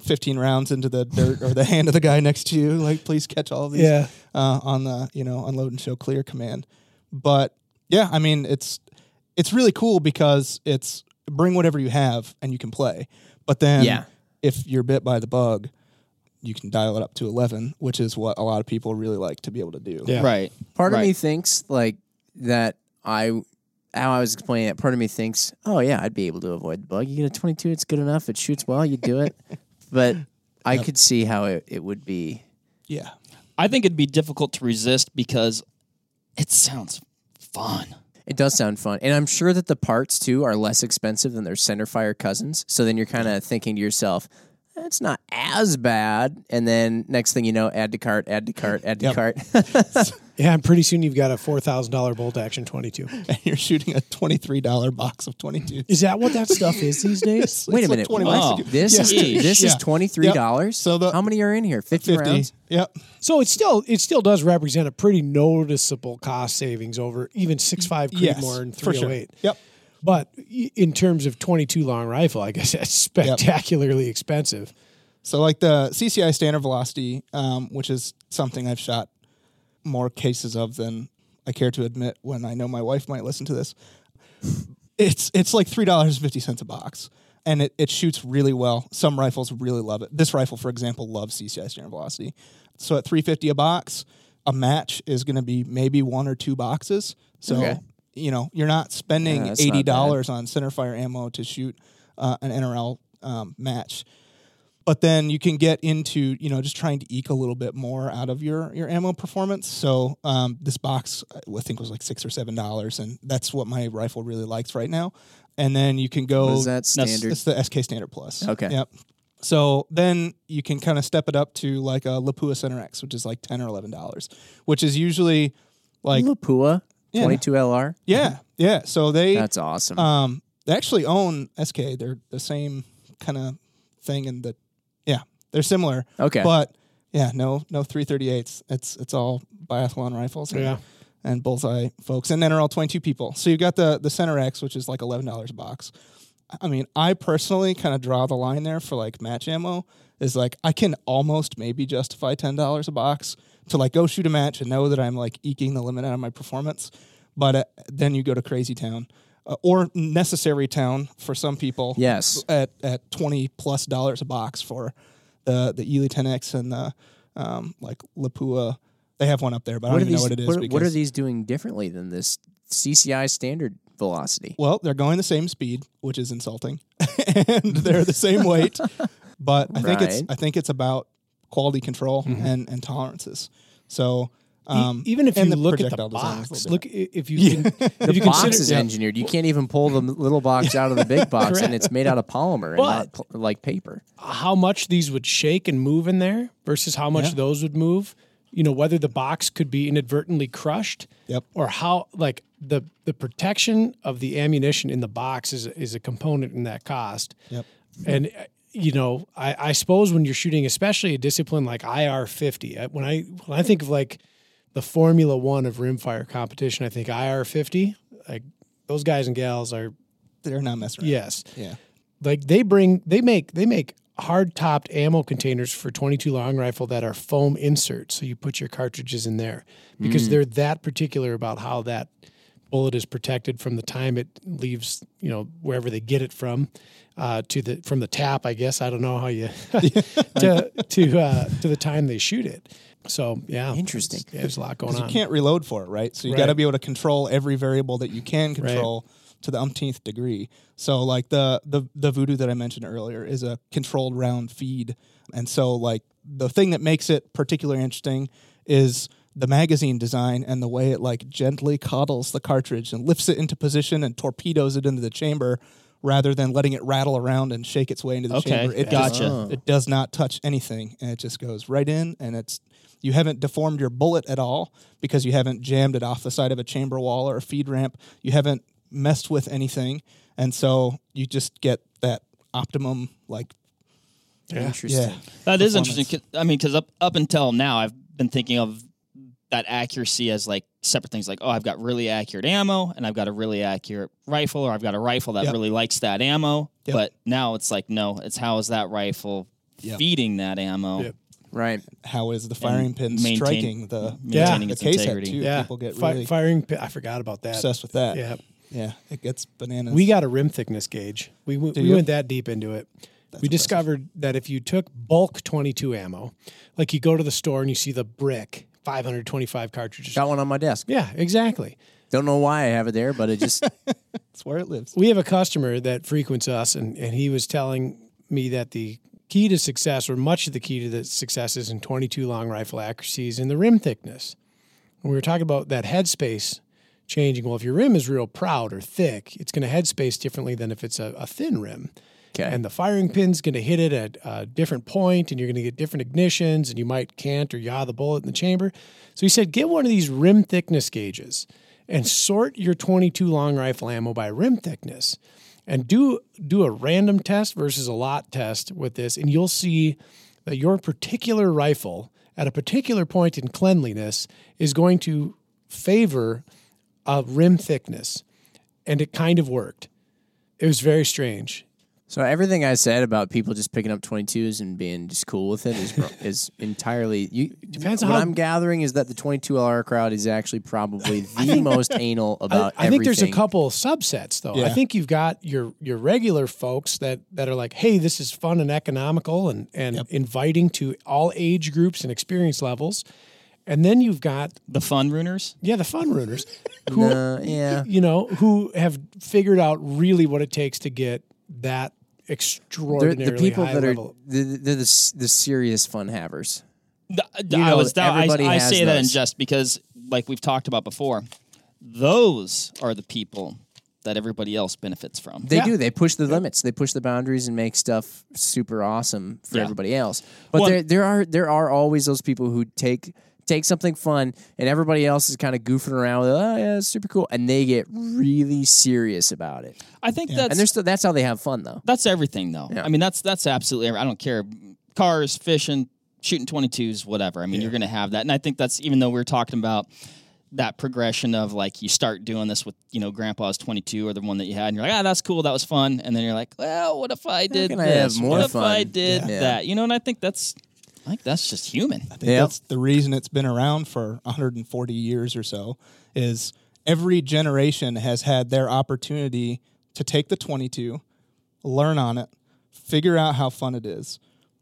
15 rounds into the dirt or the hand of the guy next to you, like please catch all of these Yeah. uh, on the you know unload and show clear command. But yeah, I mean it's it's really cool because it's bring whatever you have and you can play. But then Yeah. If you're bit by the bug, you can dial it up to 11, which is what a lot of people really like to be able to do. Yeah. Right. Part of me thinks like that I how I was explaining it, part of me thinks, oh yeah, I'd be able to avoid the bug. You get a twenty two, it's good enough, it shoots well, you do it. but I could see how it, it would be Yeah. I think it'd be difficult to resist because it sounds fun. It does sound fun. And I'm sure that the parts too are less expensive than their center fire cousins. So then you're kind of thinking to yourself, it's not as bad. And then next thing you know, add to cart, add to cart, add to Yep. cart. Yeah, and pretty soon you've got a four thousand dollar bolt action twenty two. And you're shooting a $23 box of 22. Is that what that stuff is these days? Wait a It's like minute. 20 what? bucks. This is Yeah. this is twenty three dollars. So the- how many are in here? Fifty, 50. rounds. Yep. So it still it still does represent a pretty noticeable cost savings over even six five Yes. Creedmoor and for three sure. oh eight. Yep. But in terms of twenty two long rifle, I guess that's spectacularly expensive. So like the CCI standard velocity, um, which is something I've shot more cases of than I care to admit when I know my wife might listen to this. It's it's like three dollars and fifty cents a box. And it, it shoots really well. Some rifles really love it. This rifle, for example, loves CCI standard velocity. So at three fifty a box, a match is gonna be maybe one or two boxes. So Okay. You know, you're not spending Yeah, eighty dollars on centerfire ammo to shoot uh, an NRL um, match. But then you can get into you know just trying to eke a little bit more out of your your ammo performance. So um, this box i think was like six or seven dollars and that's what my rifle really likes right now. And then you can go What is that standard? it's the sk standard plus. Okay. yep. So then you can kind of step it up to like a lapua center x which is like 10 or 11 dollars which is usually like Lapua Yeah. twenty two LR. yeah yeah so they That's awesome. um, They actually own SK. They're the same kind of thing, and the yeah, they're similar. Okay. but yeah, no, no 338s. It's it's all biathlon rifles. And, Yeah. and bullseye folks, and then are all 22 people. So you've got the the Center X, which is like eleven dollars a box. I mean, I personally kind of draw the line there for like match ammo. Is like I can almost maybe justify ten dollars a box to like go shoot a match and know that I'm like eking the limit out of my performance. But uh, then you go to Crazy Town uh, or Necessary Town for some people. Yes. at at twenty plus dollars a box for the the Eley Tenex and the um, like Lapua. They have one up there, but I what are don't even these? know what it is. what, what are these doing differently than this CCI standard velocity? Well, they're going the same speed, which is insulting, and they're the same weight. But I think it's I think it's about quality control and, and tolerances. So E- um, even if you look at the projectile design is a box, look if you can, if The you box consider, is yeah. engineered. You can't even pull the little box out of the big box, and it's made out of polymer and not like paper. how much these would shake and move in there versus how much Yeah. those would move. You know whether the box could be inadvertently crushed, Yep. or how like the the protection of the ammunition in the box is is a component in that cost. Yep. And you know, I, I suppose when you're shooting, especially a discipline like IR fifty, when I when I think of like the Formula One of rimfire competition, I think IR fifty. Like those guys and gals are They're not messing around. yes, Yeah. like they bring they make they make hard topped ammo containers for 22 long rifle that are foam inserts so you put your cartridges in there because mm. they're that particular about how that bullet is protected from the time it leaves you know wherever they get it from uh, to the from the tap i guess i don't know how you to to uh, to the time they shoot it so yeah Interesting. yeah, there's a lot going Because on you can't reload for it, right? So you Right. got to be able to control every variable that you can control to the umpteenth degree. So like the the the Vudoo that I mentioned earlier is a controlled round feed, and so like the thing that makes it particularly interesting is the magazine design and the way it like gently coddles the cartridge and lifts it into position and torpedoes it into the chamber rather than letting it rattle around and shake its way into the Okay, chamber. It gotcha. Just, it does not touch anything and it just goes right in and it's you haven't deformed your bullet at all because you haven't jammed it off the side of a chamber wall or a feed ramp. You haven't messed with anything. And so you just get that optimum like Interesting. yeah. That is interesting. I mean, because up up until now, I've been thinking of that accuracy as like separate things. Like, oh, I've got really accurate ammo, and I've got a really accurate rifle, or I've got a rifle that Yep. really likes that ammo. Yep. But now it's like, no, it's how is that rifle Yep. feeding that ammo? Yep. Right. How is the firing pin maintain- striking the maintaining the its case integrity. too? yeah People get Fi- really firing pin i forgot about that obsessed with that. yeah Yeah, it gets bananas. We got a rim thickness gauge. We, w- we went that deep into it. we discovered that if you took bulk 22 ammo, like you go to the store and you see the brick 525 cartridges. Got one on my desk. Yeah, exactly. Don't know why I have it there, but it just That's where it lives. We have a customer that frequents us, and, and he was telling me that the key to success, or much of the key to the success, is in 22 long rifle accuracies in the rim thickness. And we were talking about that headspace changing. Well, if your rim is real proud or thick, it's going to headspace differently than if it's a, a thin rim. Okay. And the firing pin's going to hit it at a different point, and you're going to get different ignitions, and you might cant or yaw the bullet in the chamber. So he said, get one of these rim thickness gauges and sort your 22 long rifle ammo by rim thickness, and do do a random test versus a lot test with this, and you'll see that your particular rifle at a particular point in cleanliness is going to favor a rim thickness, and it kind of worked. It was very strange. So everything I said about people just picking up 22s and being just cool with it is is entirely you. Depends on what how- I'm gathering is that the 22LR crowd is actually probably the most anal I, about. I think there's a everything. couple subsets though. I think you've got your your regular folks that that are like, hey, this is fun and economical and and inviting to all age groups and experience levels. And then you've got The fun runners. yeah, the fun runners who Uh, yeah. you know who have figured out really what it takes to get that They're extraordinarily the people high that are level. they're, they're the the serious fun havers. Th- You I was that, I, I has say that in jest because, like we've talked about before, those are the people that everybody else benefits from. They Yeah. do. They push the limits. They push the boundaries and make stuff super awesome for Yeah. everybody else. But Well- there there are there are always those people who take take something fun, and everybody else is kind of goofing around with, oh yeah, it's super cool, and they get really serious about it. I think that's And they're still that's how they have fun though. that's everything though. Yeah. I mean, that's that's absolutely. I don't care. Cars, fishing, shooting twenty twos, whatever. I mean, you're going to have that, and I think that's even though we're talking about that progression of like you start doing this with you know grandpa's 22 or the one that you had and you're like ah that's cool that was fun and then you're like well what if i did can I have this more what if i did Yeah. that you know and i think that's i think that's just human I think Yep. that's the reason it's been around for 140 years or so is every generation has had their opportunity to take the 22, learn on it, figure out how fun it is,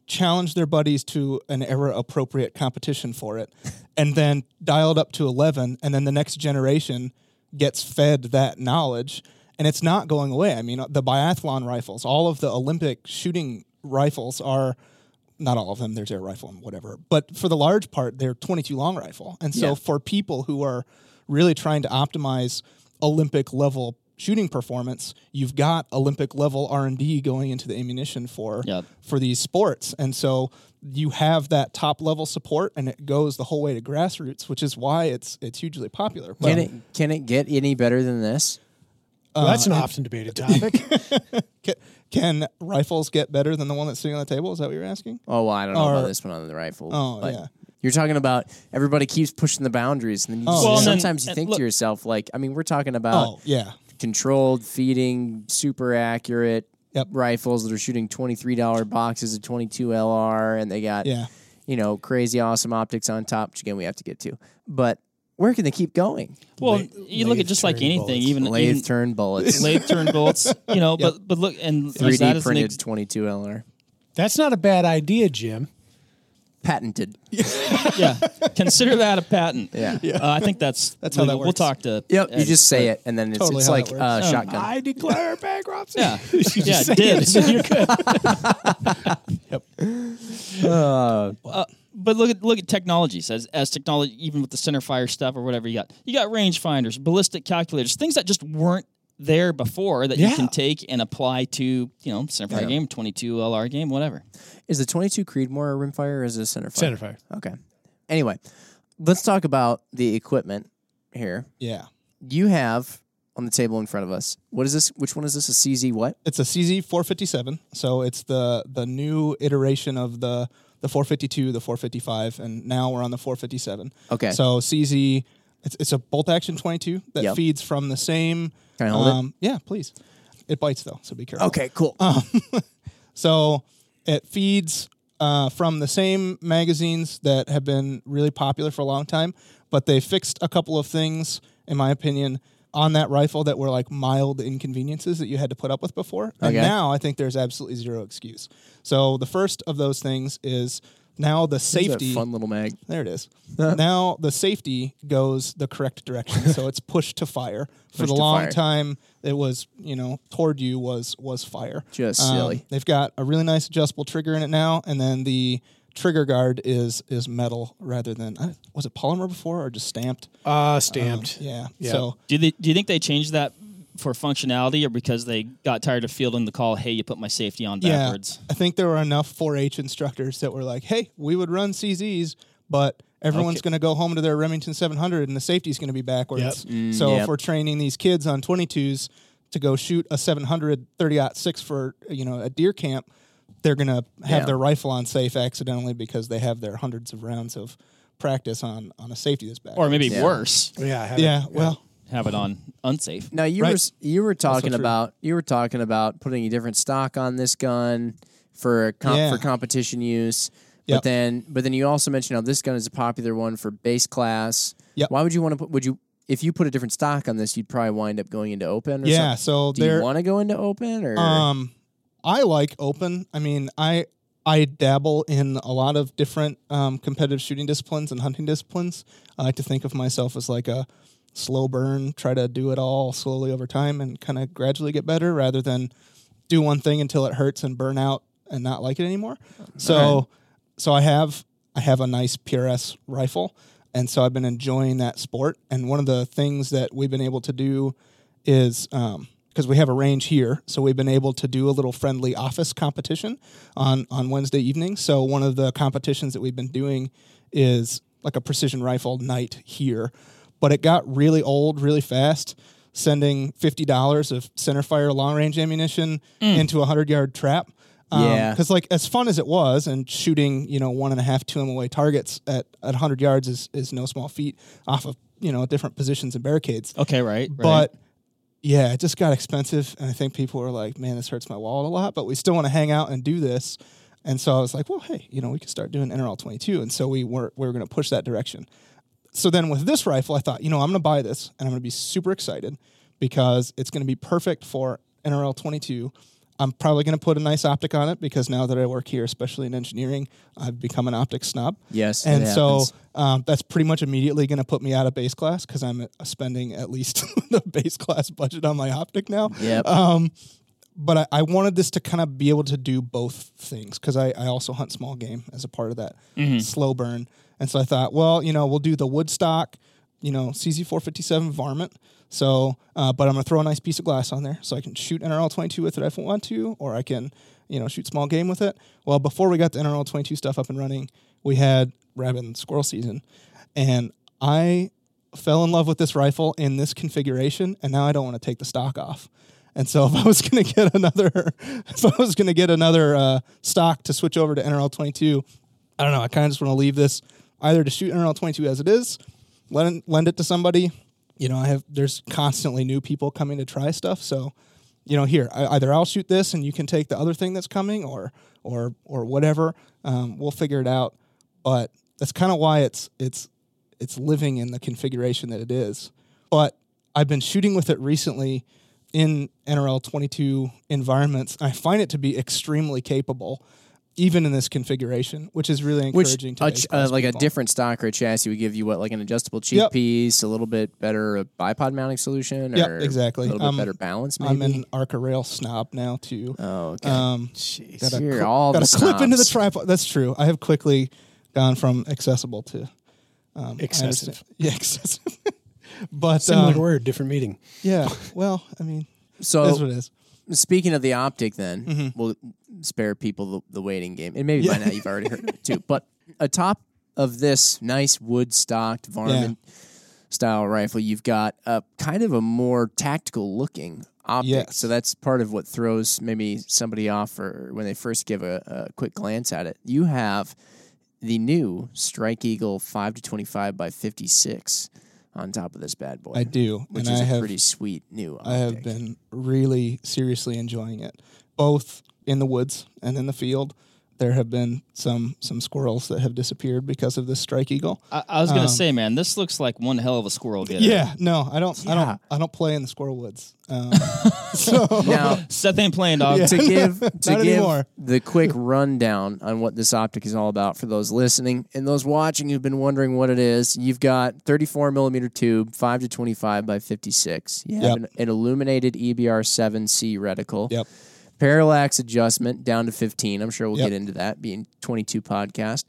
challenge their buddies to an era appropriate competition for it, and then dial it up to 11 and then the next generation gets fed that knowledge and it's not going away. I mean, the biathlon rifles, all of the Olympic shooting rifles are not all of them. There's air rifle and whatever, but for the large part, they're 22 long rifle. And so Yeah. for people who are really trying to optimize Olympic level shooting performance, you've got Olympic level R and D going into the ammunition for Yep. for these sports. And so you have that top level support, and it goes the whole way to grassroots, which is why it's it's hugely popular. But Can it can it get any better than this? Well, Uh, that's an often debated topic. can, can rifles get better than the one that's sitting on the table? Is that what you're asking? Oh well, I don't know Or- about this one on the rifle. Oh, but yeah. You're talking about everybody keeps pushing the boundaries, and then you Oh, just- Well, and then- sometimes you think look- to yourself, like, I mean, we're talking about oh yeah, controlled feeding, super accurate Yep. rifles that are shooting twenty three dollar boxes of twenty two LR, and they got yeah. you know crazy awesome optics on top, which again we have to get to. But where can they keep going? well Lathe- you look at just like anything bullets. even Lathe turn bullets, lathe turn bolts you know but but look and three D as an printed ex- twenty two LR, that's not a bad idea, Jim. patented. yeah consider that a patent Yeah. Uh, i think that's That's how that works. we'll talk to Yep, you just say it, and then it's, Totally it's like that uh, shotgun. I declare bankruptcy. yeah You just yeah say dibs it. you're good Uh, but look at look at technologies as as technology even with the center fire stuff or whatever you got you got rangefinders ballistic calculators things that just weren't there before that you can take and apply to you know center fire Yeah. game 22 lr game whatever is the twenty two Creedmoor a rimfire or is it a center fire? Centerfire. Okay. Anyway, let's talk about the equipment here. Yeah. You have on the table in front of us. What is this? Which one is this? A CZ what? It's a CZ 457, so it's the the new iteration of the the 452, the 455, and now we're on the 457. Okay. So CZ, it's it's a bolt action 22 that Yep. feeds from the same. Can I hold it? um, Yeah, please. It bites though, so be careful. Okay, cool. So it feeds uh, from the same magazines that have been really popular for a long time, but they fixed a couple of things, in my opinion, on that rifle that were like mild inconveniences that you had to put up with before. And Okay. now I think there's absolutely zero excuse. So the first of those things is now the safety. fun little mag. There it is. now the safety goes the correct direction, so it's pushed to fire. For Push the long fire. time, it was you know toward you was was fire. Just Um, silly. They've got a really nice adjustable trigger in it now, and then the trigger guard is is metal rather than was it polymer before or just stamped? Uh, stamped. Yeah. Yeah. So do, they, do you think they changed that for functionality or because they got tired of fielding the call hey you put my safety on yeah, backwards I think there were enough 4-H instructors that were like, "Hey, we would run CZs, but." Everyone's Okay. going to go home to their Remington 700, and the safety's going to be backwards. Yep. so yep. if we're training these kids on 22s to go shoot a 700 30 six for you know a deer camp, they're going to have Yeah. their rifle on safe accidentally because they have their hundreds of rounds of practice on on a safety that's back. or maybe Yeah. worse Yeah. I yeah, it. well, have it on unsafe Now you Right. were you were talking about you were talking about putting a different stock on this gun for com- Yeah. for competition use. Yep. But then but then you also mentioned how this gun is a popular one for base class. Yep. Why would you want to put would you if you put a different stock on this, you'd probably wind up going into open or yeah. something? So Do you want to go into open or um, I like open. I mean, I I dabble in a lot of different um, competitive shooting disciplines and hunting disciplines. I like to think of myself as like a slow burn, try to do it all slowly over time and kind of gradually get better rather than do one thing until it hurts and burn out and not like it anymore. So so I have I have a nice PRS rifle and so I've been enjoying that sport and one of the things that we've been able to do is um because we have a range here, so we've been able to do a little friendly office competition on on Wednesday evening. So one of the competitions that we've been doing is like a precision rifle night here, but it got really old really fast. Sending fifty dollars of center fire long range ammunition mm. into a hundred yard trap. Um, yeah. because like as fun as it was, and shooting you know one and a half two MOA targets at at hundred yards is is no small feat off of you know different positions and barricades. Okay, right. right. Yeah, it just got expensive, and I think people were like, "Man, this hurts my wallet a lot," but we still want to hang out and do this. And so I was like, "Well, hey, you know, we could start doing NRL 22," and so we were we were going to push that direction. So then with this rifle, I thought, you know, I'm going to buy this, and I'm going to be super excited because it's going to be perfect for NRL 22. I'm probably going to put a nice optic on it because now that I work here, especially in engineering, I've become an optics snob. Yes, it and so um, that's pretty much immediately going to put me out of base class because I'm uh, spending at least the base class budget on my optic now. Yep. Um, but I, I wanted this to kind of be able to do both things because I, I also hunt small game as a part of that slow burn. And so I thought, well, you know, we'll do the Woodstock, you know, CZ457 varmint. So, uh, but I'm to throw a nice piece of glass on there so I can shoot NRL 22 with it if I want to, or I can, you know, shoot small game with it. Well, before we got the NRL 22 stuff up and running, we had rabbit and squirrel season. And I fell in love with this rifle in this configuration, and now I don't want to take the stock off. And so, if I was going to get another, if I was going to get another uh, stock to switch over to NRL 22, I don't know. I kind of just want to leave this either to shoot NRL 22 as it is, lend lend it to somebody. You know, I have there's constantly new people coming to try stuff, so you know, here I, either I'll shoot this and you can take the other thing that's coming, or or or whatever. Um, we'll figure it out. But that's kind of why it's it's it's living in the configuration that it is. But I've been shooting with it recently in NRL 22 environments. I find it to be extremely capable, even in this configuration, which is really Which encouraging to a uh, class like a different stock or chassis would give you what, like an adjustable cheek Yep. piece, a little bit better uh, bipod mounting solution, or Yep, exactly. a little bit Um, better balance. Maybe. I'm an Arca Rail snob now too. oh, okay. Um, Jeez. got a, You're cl- all got the a clip into the tripod. That's true. I have quickly gone from accessible to um, I Excessive. understand- Yeah, excessive. but Similar um, word, different meaning. yeah, well, I mean, so that's what it is. Speaking of the optic, then Mm-hmm. we'll spare people the, the waiting game, and maybe by now you've already heard it too. But atop of this nice wood stocked varmint style rifle, you've got a kind of a more tactical looking optic. Yes. So that's part of what throws maybe somebody off or when they first give a, a quick glance at it. You have the new Strike Eagle five to twenty five by fifty six on top of this bad boy. I do, which and is I a have pretty sweet new. Optic. I have been really seriously enjoying it, both in the woods and in the field. There have been some some squirrels that have disappeared because of this strike eagle. I, I was gonna um, say, man, this looks like one hell of a squirrel getter. Yeah, no, I don't. I don't. I don't play in the squirrel woods. Um, so now Seth ain't playing, dog. Yeah. to give to give anymore. the quick rundown on what this optic is all about for those listening and those watching who've been wondering what it is. You've got 34 millimeter tube, five to 25 by 56. You have Yep. an, an illuminated EBR 7C reticle. Yep. Parallax adjustment down to 15. I'm sure we'll Yep. get into that being 22 podcast.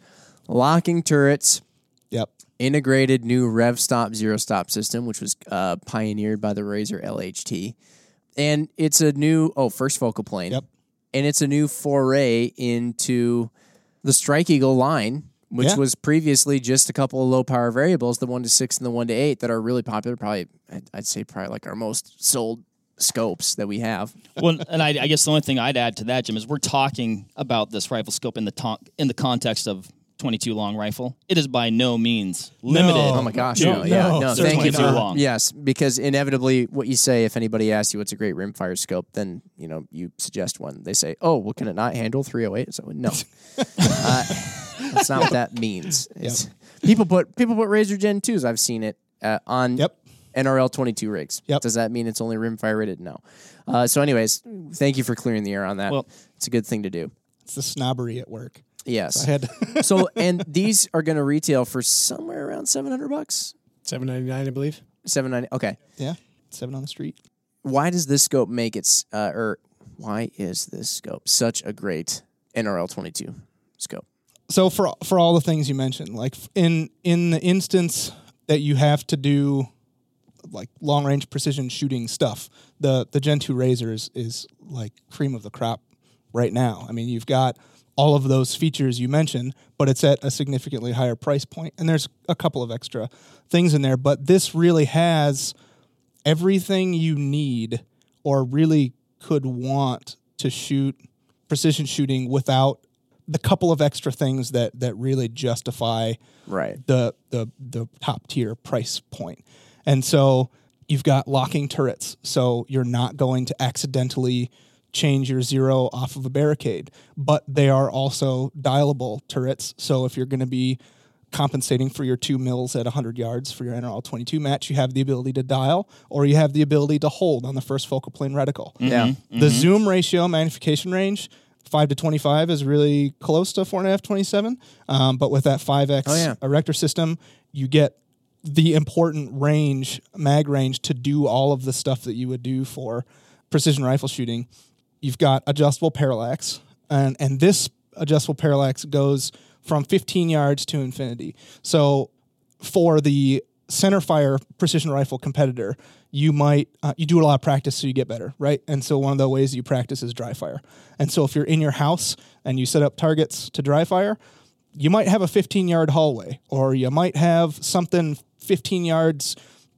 Locking turrets, Yep. integrated new rev stop zero stop system which was uh, pioneered by the razor lht and it's a new oh first focal plane Yep. and it's a new foray into the strike eagle line which Yeah. was previously just a couple of low power variables the 1 to 6 and the 1 to 8 that are really popular probably I'd- i'd say probably like our most sold scopes that we have well, and I, I guess the only thing I'd add to that, Jim, is we're talking about this rifle scope in the to- in the context of 22 long rifle. It is by no means limited. Oh my gosh! to No, yeah, no, no. certainly Thank you too long. yes, because inevitably, what you say if anybody asks you what's a great rimfire scope, then you know you suggest one. They say, "Oh, well, can it not handle 308?" So no, uh, that's not what that means. It's, People put people put Razor Gen twos. I've seen it uh, on Yep. NRL 22 rigs. Yep. Does that mean it's only rimfire rated? No. Uh, so, anyways, thank you for clearing the air on that. Well- it's a good thing to do. It's the snobbery at work. Yes. Had. so, and these are going to retail for somewhere around 700 bucks. Seven ninety nine, I believe. Seven ninety. Okay. yeah. Seven on the street. Why does this scope make its Uh, or why is this scope such a great NRL twenty two scope? so for for all the things you mentioned, like in in the instance that you have to do like long range precision shooting stuff, the the Gen two razor is, is like cream of the crop right now. I mean, you've got all of those features you mentioned, but it's at a significantly higher price point. And there's a couple of extra things in there, but this really has everything you need or really could want to shoot precision shooting without the couple of extra things that that really justify Right. the the the top tier price point. And so you've got locking turrets, so you're not going to accidentally change your zero off of a barricade, but they are also dialable turrets. So if you're going to be compensating for your two mils at 100 yards for your NRL 22 match, you have the ability to dial or you have the ability to hold on the first focal plane reticle. Yeah. The zoom ratio magnification range, five to twenty five, is really close to four and a half twenty seven. Um, but with that five x Oh, yeah. erector system, you get the important range, mag range, to do all of the stuff that you would do for precision rifle shooting. You've got adjustable parallax, and and this adjustable parallax goes from 15 yards to infinity. So for the center fire precision rifle competitor, you might uh, you do a lot of practice so you get better, right? And so one of the ways you practice is dry fire. And so if you're in your house and you set up targets to dry fire, you might have a 15 yard hallway, or you might have something 15 yards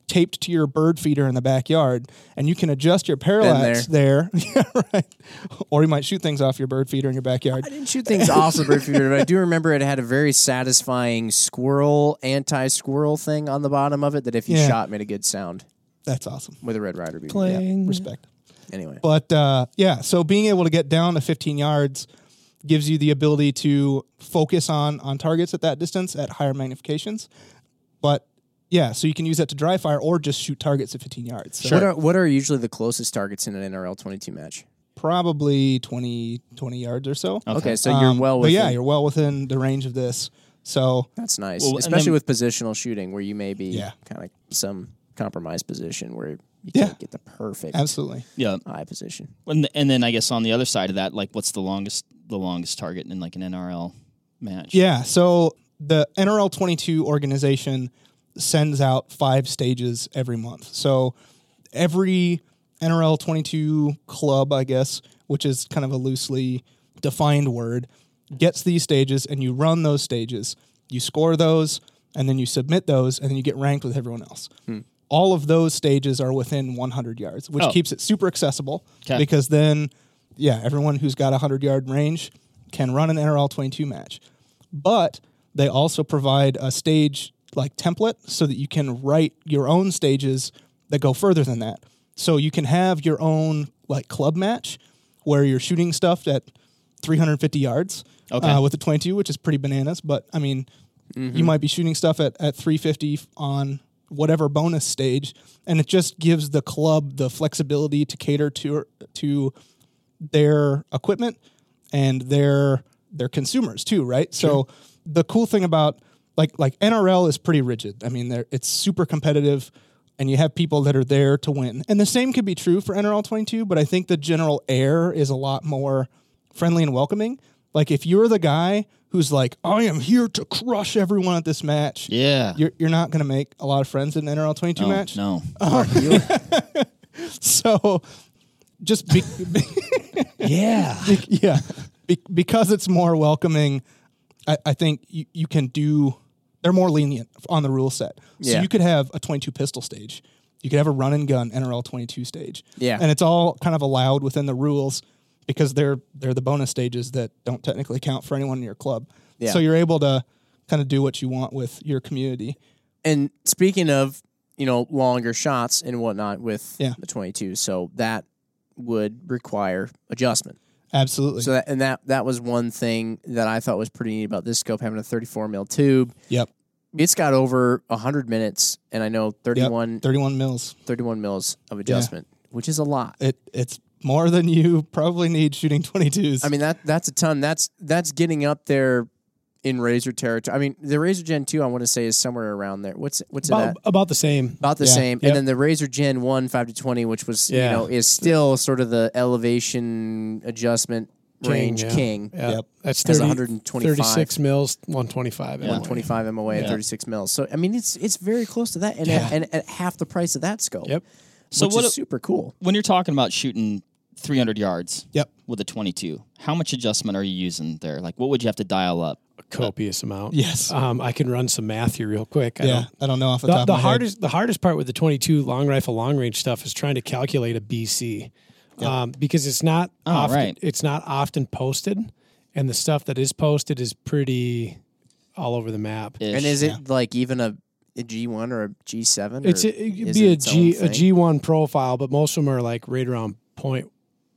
taped to your bird feeder in the backyard, and you can adjust your parallax there. yeah, right. Or you might shoot things off your bird feeder in your backyard. I didn't shoot things off the bird feeder, but I do remember it had a very satisfying squirrel, anti-squirrel thing on the bottom of it that if you Yeah. shot made a good sound That's awesome. with a Red Ryder beam. Playing. Respect. Anyway, But uh, yeah, so being able to get down to 15 yards gives you the ability to focus on on targets at that distance at higher magnifications. But yeah, so you can use that to dry fire or just shoot targets at 15 yards. So what are what are usually the closest targets in an NRL 22 match? probably 20, 20 yards or so. Okay, so you're Um, well But within. yeah, you're well within the range of this. So That's nice, Well, and especially then- with positional shooting, where you may be Yeah. kind of some compromised position where you Yeah. can't get the perfect absolutely. Yeah, eye position. and and then I guess on the other side of that, like, what's the longest the longest target in like an NRL match? Yeah. So the NRL 22 organization sends out five stages every month. So every NRL 22 club, I guess, which is kind of a loosely defined word, gets these stages and you run those stages. You score those and then you submit those and then you get ranked with everyone else. Hmm. All of those stages are within 100 yards, which Oh. keeps it super accessible 'Kay. because then, yeah, everyone who's got a 100 yard range can run an NRL 22 match but they also provide a stage like template so that you can write your own stages that go further than that. So you can have your own like club match where you're shooting stuff at 350 yards Okay. uh, with a 22, which is pretty bananas. But I mean, you might be shooting stuff at, at 350 on whatever bonus stage, and it just gives the club the flexibility to cater to to their equipment and their their consumers too, right? So the cool thing about like like NRL is pretty rigid. I mean, they're, it's super competitive, and you have people that are there to win. And the same could be true for NRL 22, but I think the general air is a lot more friendly and welcoming. Like if you're the guy who's like, I am here to crush everyone at this match. Yeah. You're, you're not going to make a lot of friends in an NRL 22 no, match. no. Um, so just be, Yeah. yeah, be, because it's more welcoming, I, I think you, you can do. They're more lenient on the rule set, so Yeah. you could have a 22 pistol stage, you could have a run and gun NRL 22 stage, Yeah. and it's all kind of allowed within the rules because they're they're the bonus stages that don't technically count for anyone in your club. Yeah. So you're able to kind of do what you want with your community. And speaking of, you know, longer shots and whatnot with Yeah. the 22, so that would require adjustment. Absolutely. So that and that that was one thing that I thought was pretty neat about this scope having a 34 mil tube. yep. It's got over 100 minutes and I know Yep. 31 31 mils. 31 mils of adjustment, which is a lot. It it's more than you probably need shooting 22s. I mean that that's a ton. That's that's getting up there in Razor territory. I mean, the Razor Gen 2 I want to say is somewhere around there. What's what's it About, at? about the same. About the Yeah. same. Yep. And then the Razor Gen 1 5 to 20 which was, Yeah. you know, is still sort of the elevation adjustment range yeah. king. Yeah. Yep. That's 30, 125. 36 mils, 125. 125 MOA and Yeah. 36 mils. So I mean, it's it's very close to that, and, at, and at half the price of that scope. Yep. So which what is super cool. when you're talking about shooting 300 yards Yep. with a 22. How much adjustment are you using there? Like, what would you have to dial up? Copious amount. Yes. Um, I can run some math here real quick. I yeah. don't- I don't know off the, The, top the of my head. hardest the hardest part with the 22 long rifle long range stuff is trying to calculate a BC um, because it's not Oh, often, right. it's not often posted, and the stuff that is posted is pretty all over the map. And is it like even a, a G1 or a G7? It's or it, it'd be it a its own G a thing? G one profile, but most of them are like right around point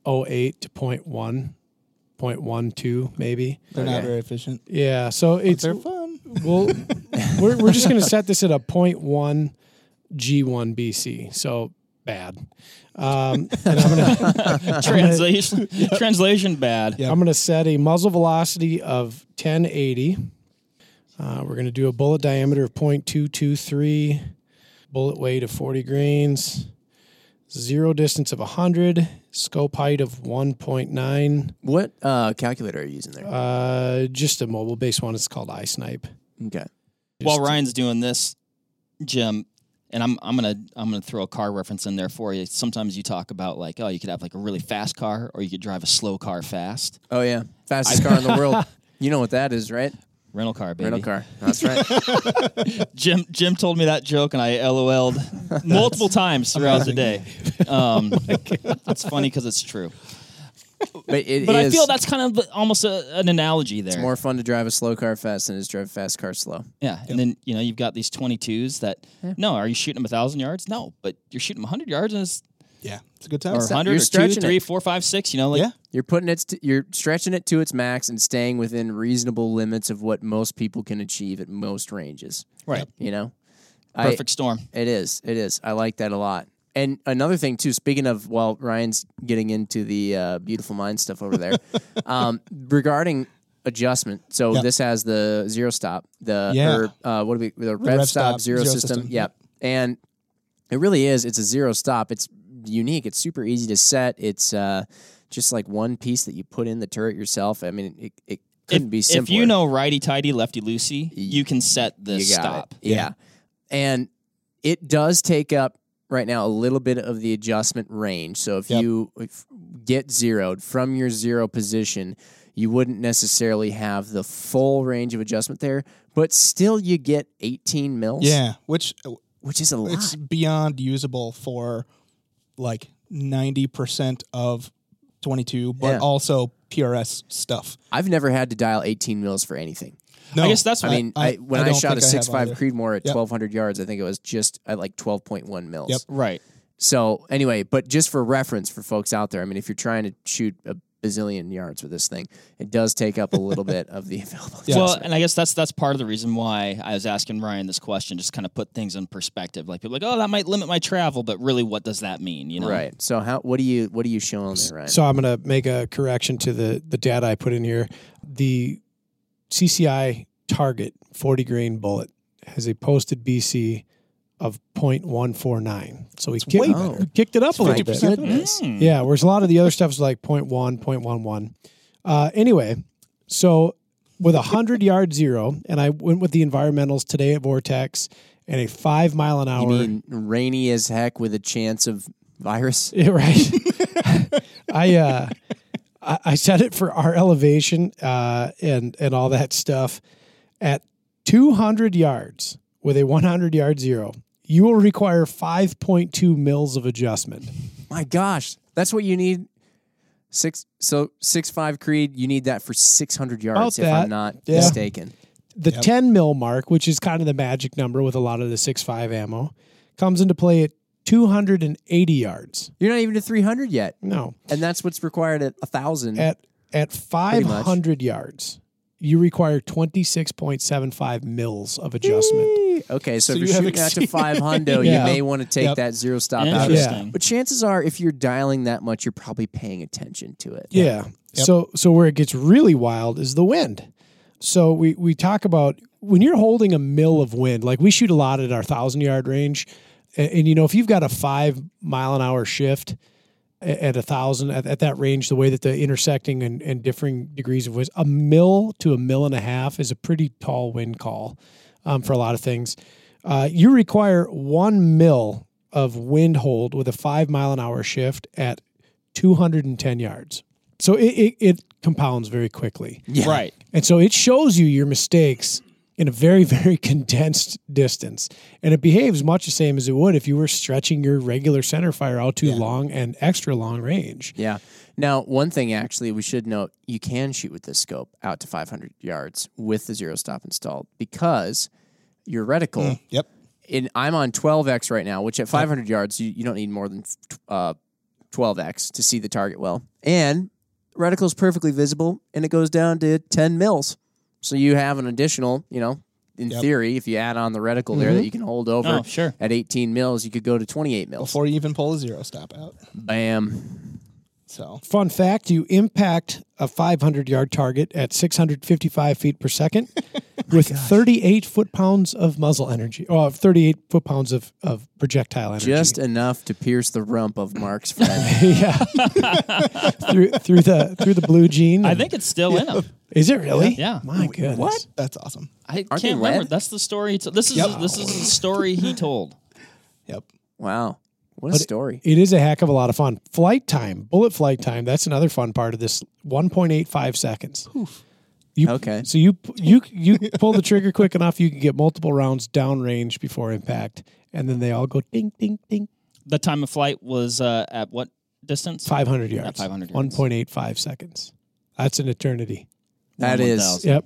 oh eight to point one, point one two maybe. They're not very efficient. Yeah, so it's They're fun. well, we're we're just gonna set this at a point one G one BC. So bad. Um, and I'm gonna translation translation bad. Yeah. I'm gonna set a muzzle velocity of 1080. Uh, we're gonna do a bullet diameter of 0.223, bullet weight of 40 grains, zero distance of 100, scope height of 1.9. What uh, calculator are you using there? Uh, just a mobile based one. It's called iSnipe. okay. While Ryan's doing this, Jim, and I'm I'm gonna I'm gonna throw a car reference in there for you. Sometimes you talk about like, oh, you could have like a really fast car, or you could drive a slow car fast. Oh yeah, fastest car in the world. You know what that is, right? Rental car, baby. Rental car. That's right. Jim Jim told me that joke, and I LOL'd multiple times throughout the day. Um, it's funny because it's true. But it But I is- feel that's kind of almost a, an analogy there. it's more fun to drive a slow car fast than it is to drive a fast car slow. Yeah, and then you know you've got these 22s that no, are you shooting them a thousand yards? No, but you're shooting them 100 yards and it's Yeah. It's a good time. or You're 100 or two, stretching three, it. four, five, six. You know, like Yeah. You're putting it. St- you're stretching it to its max and staying within reasonable limits of what most people can achieve at most ranges. right, You know, I- perfect storm. It is. It is. I like that a lot. And another thing too. Speaking of, while Ryan's getting into the uh, beautiful mind stuff over there, um, regarding adjustment. So Yep. this has the zero stop, the Yeah. or, uh, what do we the, rev, rev stop, stop, zero, zero system. system. Yep. And it really is. It's a zero stop. It's unique. It's super easy to set. It's uh, just like one piece that you put in the turret yourself. I mean, it, it couldn't If, be simpler. if you know righty tighty, lefty loosey, you can set the stop. It. Yeah. And it does take up right now a little bit of the adjustment range. So if Yep. you if get zeroed from your zero position, you wouldn't necessarily have the full range of adjustment there, but still you get 18 mils, Yeah. Which which is a lot. it's beyond usable for like 90% of 22, but Yeah. also PRS stuff. I've never had to dial 18 mils for anything. No, I guess that's I what mean, I- I, when I I, don't shot a think I have 6.5 either. Creedmoor at Yep. 1,200 yards, I think it was just at like 12.1 mils. Yep. right. So anyway, but just for reference for folks out there, I mean, if you're trying to shoot a bazillion yards with this thing, it does take up a little bit of the available. Yeah. Well, and I guess that's that's part of the reason why I was asking Ryan this question, just kind of put things in perspective. Like people are like, oh, that might limit my travel, but really, what does that mean? You know, right. So how? What do you? What are you showing there, Ryan? So I'm going to make a correction to the the data I put in here. The CCI target 40 grain bullet has a posted BC of 0.149. So we, kick, way we kicked it up a little bit. goodness. Hmm. Yeah, whereas a lot of the other stuff is like 0.1, 0.11. Uh, anyway, so with a 100 yard zero, and I went with the environmentals today at Vortex and a five mile an hour. You mean rainy as heck with a chance of virus? Yeah, right. I uh I, I set it for our elevation uh and and all that stuff at 200 yards with a 100 yard zero. You will require 5.2 mils of adjustment. My gosh, that's what you need. Six. So six five Creed. You need that for 600 yards, if that. I'm not Yeah. mistaken. The Yep. 10 mil mark, which is kind of the magic number with a lot of the six five ammo, comes into play at 280 yards. You're not even to 300 yet, No, and that's what's required at a thousand. at at 500 yards, you require 26.75 mils of adjustment. Okay, so, So if you you're have shooting out to exceed- 500, Yeah. you may want to take Yep. that zero stop out. Interesting. But chances are, if you're dialing that much, you're probably paying attention to it. Yeah. Yep. So so where it gets really wild is the wind. So we we talk about when you're holding a mil of wind, like we shoot a lot at our thousand yard range, and, and, you know if you've got a five mile an hour shift a- at a thousand at, at that range, the way that the intersecting and, and differing degrees of wind, a mil to a mil and a half is a pretty tall wind call um, for a lot of things. Uh, you require one mil of wind hold with a five mile an hour shift at 210 yards. So it, it, it compounds very quickly. Yeah. Right. And so it shows you your mistakes in a very, very condensed distance. And it behaves much the same as it would if you were stretching your regular center fire out to long and extra long range. Yeah. Now, one thing actually we should note you can shoot with this scope out to 500 yards with the zero stop installed because your reticle, Yep. in, I'm on 12x right now, which at 500 yards, you, you don't need more than uh, 12x to see the target well. And reticle is perfectly visible and it goes down to 10 mils. So you have an additional, you know, in Yep. theory, if you add on the reticle there mm-hmm. that you can hold over Oh, sure. at 18 mils, you could go to 28 mils. Before you even pull a zero stop out. Bam. So Fun fact you impact a 500 yard target at 655 feet per second with 38 foot pounds of muzzle energy, or 38 foot pounds of, of projectile energy. Just enough to pierce the rump of Mark's friend. yeah. through through the through the blue jean. I think it's still in him. Is it really? Yeah. My goodness. What? that's awesome. I Aren't can't remember. That's the story. It's- This is Yep. this is the story he told. Yep. Wow. What a story. It is a heck of a lot of fun. Flight time, bullet flight time. That's another fun part of this. 1.85 seconds. You, Okay. So you you you pull the trigger quick enough, you can get multiple rounds downrange before impact, and then they all go ding ding ding. The time of flight was uh, at what distance? 500 yards. 500 yards. 1.85 seconds. That's an eternity. That One is. 1,000, Yep.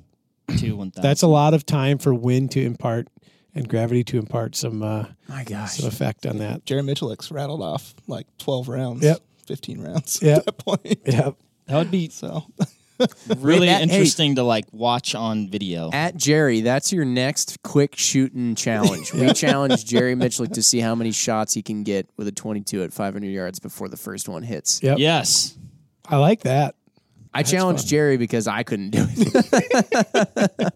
Two one thousand. That's a lot of time for wind to impart and gravity to impart some uh, My gosh. some effect on that. Jerry Miculek rattled off like 12 rounds. Yep. 15 rounds Yep. at that point. Yep. that would be So really that- hey. interesting to like watch on video. At Jerry, that's your next quick shooting challenge. We challenge Jerry Miculek to see how many shots he can get with a 22 at 500 yards before the first one hits. Yep. Yes. I like that. I challenged fun. Jerry because I couldn't do it.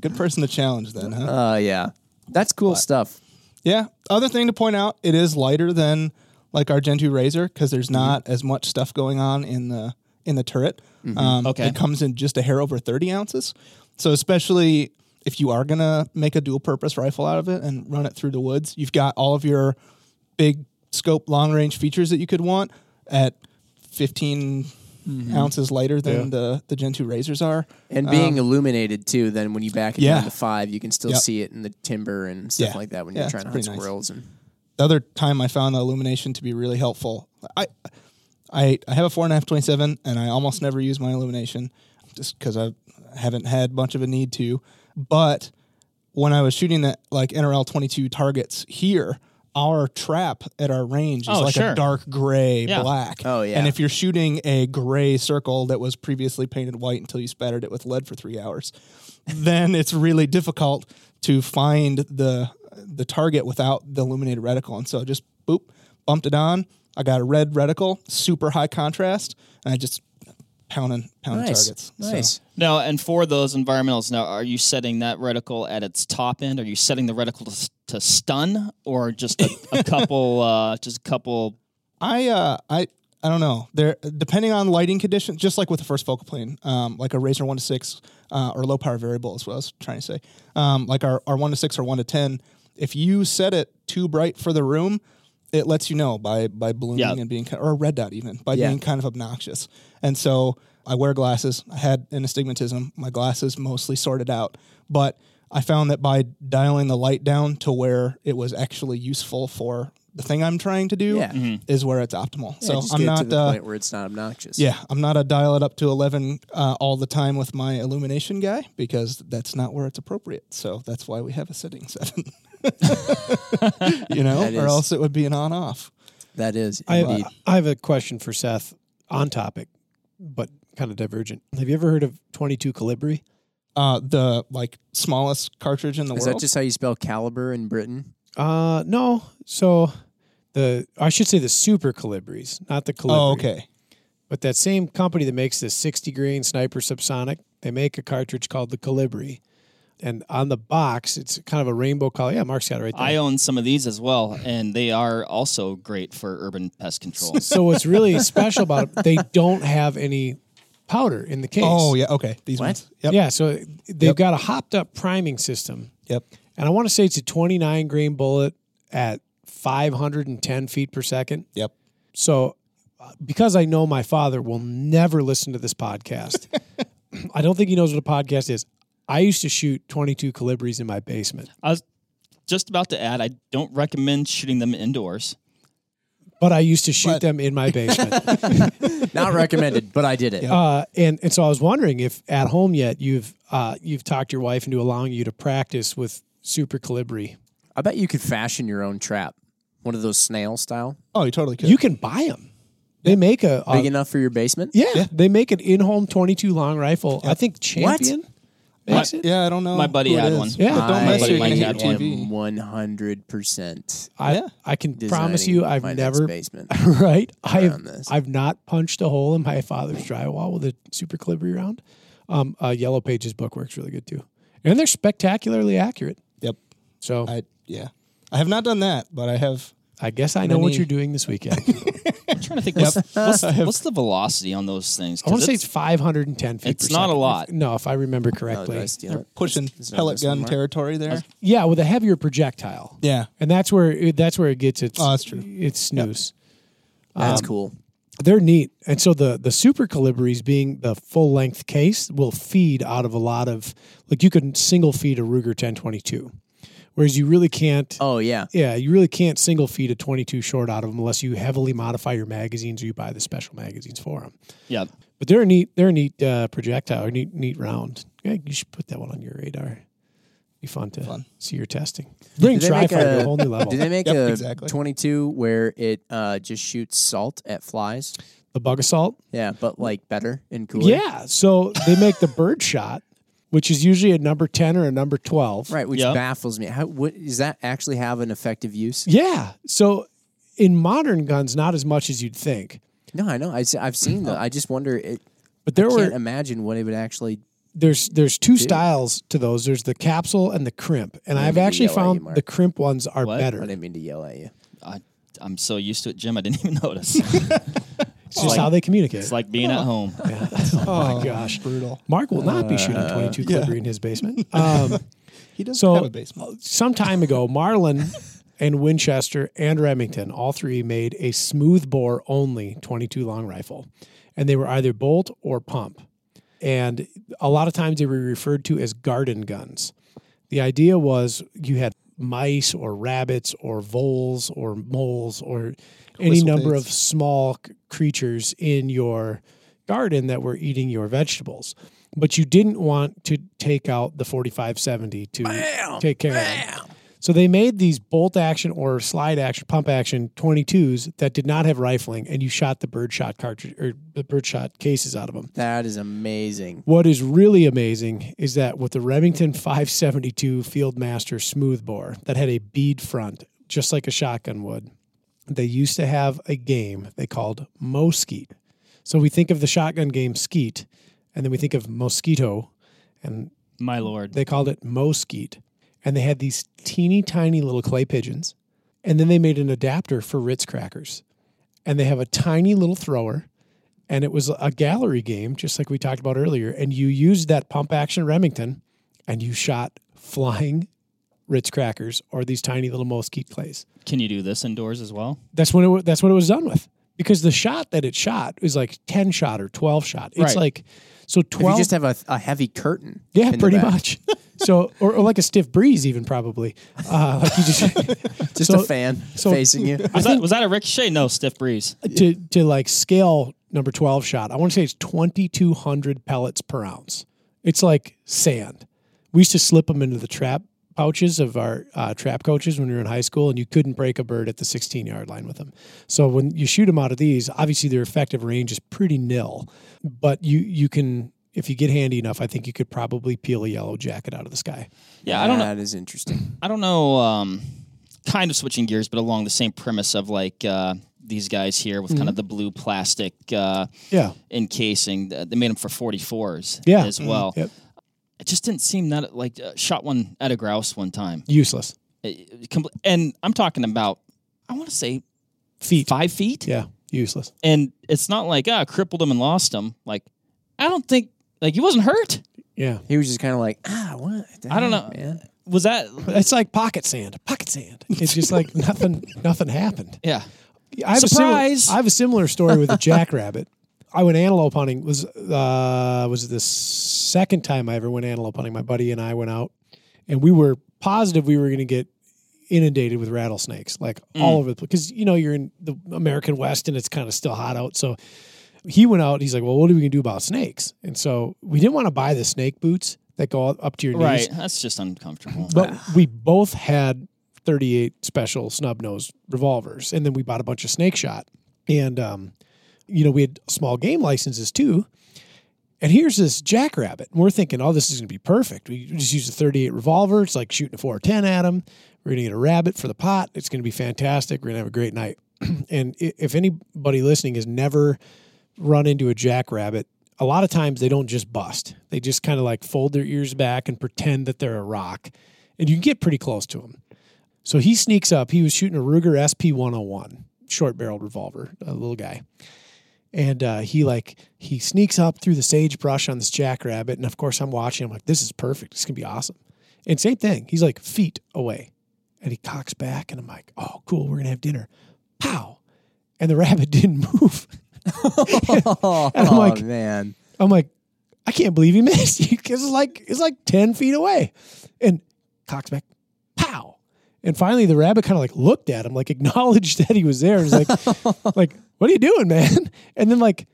good person to challenge then, huh? Uh, yeah. That's cool stuff. Yeah. Other thing to point out, it is lighter than like our Gen 2 Razor because there's Mm-hmm. not as much stuff going on in the in the turret. Mm-hmm. Um, Okay. It comes in just a hair over 30 ounces. So especially if you are gonna make a dual purpose rifle out of it and run it through the woods, you've got all of your big scope long range features that you could want at 15 Mm-hmm. ounces lighter than Yeah. the the Gen 2 Razors are. And being illuminated too, then when you back it Um, Yeah. down to five, you can still Yep. see it in the timber and stuff Yeah. like that when Yeah, you're trying to hunt pretty nice. squirrels. And the other time I found the illumination to be really helpful. I I I have a four and a half twenty seven, and I almost never use my illumination just because I haven't had much of a need to. But when I was shooting that like NRL twenty two targets here, our trap at our range is Oh, like sure. a dark gray Yeah. black. Oh, yeah. And if you're shooting a gray circle that was previously painted white until you spattered it with lead for three hours, then it's really difficult to find the the target without the illuminated reticle. And so just boop, bumped it on. I got a red reticle, super high contrast, and I just pounding pounding nice. targets. So- Nice. Now, and for those environmentals, now are you setting that reticle at its top end? Are you setting the reticle to, to stun, or just a, a couple, uh, just a couple? I uh I I don't know. There depending on lighting conditions, just like with the first focal plane, um, like a Razor one to six uh, or low power variable is what I was trying to say. Um, like our, our one to six or one to ten, if you set it too bright for the room, it lets you know by by blooming Yeah. and being or a red dot even by Yeah. being kind of obnoxious. And so I wear glasses. I had an astigmatism. My glasses mostly sorted out, but I found that by dialing the light down to where it was actually useful for the thing I'm trying to do Yeah. is where it's optimal. Yeah, so just I'm get not to the uh, point where it's not obnoxious. yeah, I'm not a dial it up to 11 uh, all the time with my illumination guy because that's not where it's appropriate. So that's why we have a setting seven. you know, or else it would be an on off. That is I have, indeed. I have a question for Seth on topic, but kind of divergent. Have you ever heard of 22 Colibri? Uh, the like smallest cartridge in the world. Is world. that just how you spell caliber in Britain? Uh, no. So the I should say the Super Colibris, not the Colibri. oh, okay. But that same company that makes the 60 grain Sniper Subsonic, they make a cartridge called the Colibri. And on the box, it's kind of a rainbow color. Yeah, Mark's got it right there. I own some of these as well, and they are also great for urban pest control. so what's really special about it, they don't have any powder in the case. Oh, yeah. Okay. These What? ones. Yep. Yeah, so they've Yep. got a hopped up priming system. Yep. And I want to say it's a 29 grain bullet at 510 feet per second. Yep. So because I know my father will never listen to this podcast. I don't think he knows what a podcast is. I used to shoot 22 calibres in my basement, I was just about to add, I don't recommend shooting them indoors. but I used to shoot But- them in my basement. Not recommended, but I did it. uh, and and so I was wondering if at home yet you've uh, you've talked your wife into allowing you to practice with Super Colibri. I bet you could fashion your own trap, one of those snail style, Oh, you totally could. You can buy them. They make a, a big enough for your basement. yeah, They make an in-home 22 long rifle. I think Champion makes it. yeah, I don't know. My buddy had one. Yeah. But don't I mess buddy with Mike your had TV. one. am one hundred percent. I Yeah. I can promise you, I've never basement. right. I've this. I've not punched a hole in my father's drywall with a Super Colibri round. Um, uh, Yellow Pages book works really good too, and they're spectacularly accurate. Yep. So I yeah. I have not done that, but I have. I guess I know what you're doing this weekend. I'm trying to think what's, what's, what's the velocity on those things? I want to say it's 510 feet. It's per not a second. lot. If- no, if I remember correctly. did I steal it? Pushing Is that pellet this gun Mark? territory there. yeah, with a heavier projectile. Yeah. and that's where it, that's where it gets its. Oh, that's true. Its snooze. That's Um, cool. They're neat, and so the the Super Colibris being the full length case will feed out of a lot of like you can single feed a Ruger 1022, whereas you really can't. Oh yeah, Yeah, you really can't single feed a 22 short out of them unless you heavily modify your magazines or you buy the special magazines for them. yeah. But they're a neat, they're a neat uh, projectile, or neat, neat round. Yeah, you should put that one on your radar. Be fun to Fun. see your testing. Bring Did they make tri-fighter to a- a whole new level. Did they make Yep, a exactly. 22 where it uh, just shoots salt at flies? the bug assault. Yeah, but like better and cooler. Yeah, so they make the bird shot, which is usually a number 10 or a number 12. Right, which Yeah. baffles me. How what, does that actually have an effective use? Yeah. So in modern guns, not as much as you'd think. No, I know. I, have seen that. I just wonder. It, But there I were can't imagine what it would actually. there's there's two styles to those. There's the capsule and the crimp. And I've actually yell at you, found the crimp ones are What? I didn't mean to yell at you. I, I'm so used to it, Jim. I didn't even notice. It's just how they communicate. it's like being at home. oh my gosh. Brutal. Mark will not be shooting 22 caliber in his basement. Um, He does So- have a basement. some time ago, Marlin and Winchester and Remington, all three made a smooth bore only 22 long rifle. And they were either bolt or pump. And a lot of times they were referred to as garden guns. The idea was you had mice or rabbits or voles or moles or any number pigs. of small c- creatures in your garden that were eating your vegetables. But you didn't want to take out the 4570 to take care of them. So they made these bolt action or slide action, pump action 22s that did not have rifling, and you shot the birdshot cartridge or the birdshot cases out of them. That is amazing. What is really amazing is that with the Remington 572 Fieldmaster smoothbore that had a bead front, just like a shotgun would, they used to have a game they called Mosquito. So we think of the shotgun game Skeet, and then we think of Mosquito, and My lord. they called it Mosquito. And they had these teeny tiny little clay pigeons. And then they made an adapter for Ritz crackers. And they have a tiny little thrower. And it was a gallery game, just like we talked about earlier. And you used that pump action Remington and you shot flying Ritz crackers or these tiny little Mosquito clays. Can you do this indoors as well? That's when it that's what it was done with. Because the shot that it shot is like 10 shot or 12 shot. It's Right. like so If 12 you just have a, a heavy curtain. Yeah, pretty much. So, or, or like a stiff breeze, even probably. Uh, like you just Just So- a fan so- facing you. Was, that, was that a ricochet? No, stiff breeze. to to like scale number twelve shot. I want to say it's twenty two hundred pellets per ounce. It's like sand. We used to slip them into the trap pouches of our uh, trap coaches when we were in high school, and you couldn't break a bird at the sixteen yard line with them. So when you shoot them out of these, obviously their effective range is pretty nil, but you you can. If you get handy enough, I think you could probably peel a yellow jacket out of the sky. Yeah, I don't know. That is interesting. I don't know. Um, kind of switching gears, but along the same premise of like uh, these guys here with Mm-hmm. kind of the blue plastic uh, Yeah. encasing. Uh, They made them for 44s Yeah. as well. Yep. It just didn't seem that like uh, shot one at a grouse one time. Useless. It- it compl- and I'm talking about, I want to say Feet. five feet. Yeah. Useless. And it's not like, ah, crippled him and lost him. Like, I don't think, like, he wasn't hurt. Yeah. He was just kind of like, ah, what? the I don't know. man. Was that, It's like pocket sand. Pocket sand. It's just like nothing nothing happened. yeah. I have Surprise! A similar, I have a similar story with a jackrabbit. I went antelope hunting. Was uh, was the second time I ever went antelope hunting. My buddy and I went out, and we were positive we were going to get inundated with rattlesnakes, like all over the place. Because you know you're in the American West and it's kind of still hot out. So he went out. He's like, "Well, what are we going to do about snakes?" And so we didn't want to buy the snake boots that go up to your knees. Right. That's just uncomfortable. But we both had 38 special snub nose revolvers, and then we bought a bunch of snake shot. And um, you know, we had small game licenses too. And here's this jackrabbit. And we're thinking, oh, this is going to be perfect. We just use a 38 revolver. It's like shooting a 410 at him. We're going to get a rabbit for the pot. It's going to be fantastic. We're going to have a great night. and if anybody listening has never run into a jackrabbit, a lot of times they don't just bust. They just kind of like fold their ears back and pretend that they're a rock. And you can get pretty close to them. So he sneaks up. He was shooting a Ruger SP 101, short barreled revolver, a little guy. And uh, he like he sneaks up through the sagebrush on this jackrabbit, and of course I'm watching. I'm like, this is perfect. This is gonna be awesome. And same thing. He's like feet away, and he cocks back, and I'm like, oh, cool. We're gonna have dinner. Pow, and the rabbit didn't move. oh And I'm like- man, I'm like, I can't believe he missed you because it's like it's like ten feet away, and cocks back, pow, and finally the rabbit kind of like looked at him, like acknowledged that he was there, and was like, like, what are you doing, man? And then like,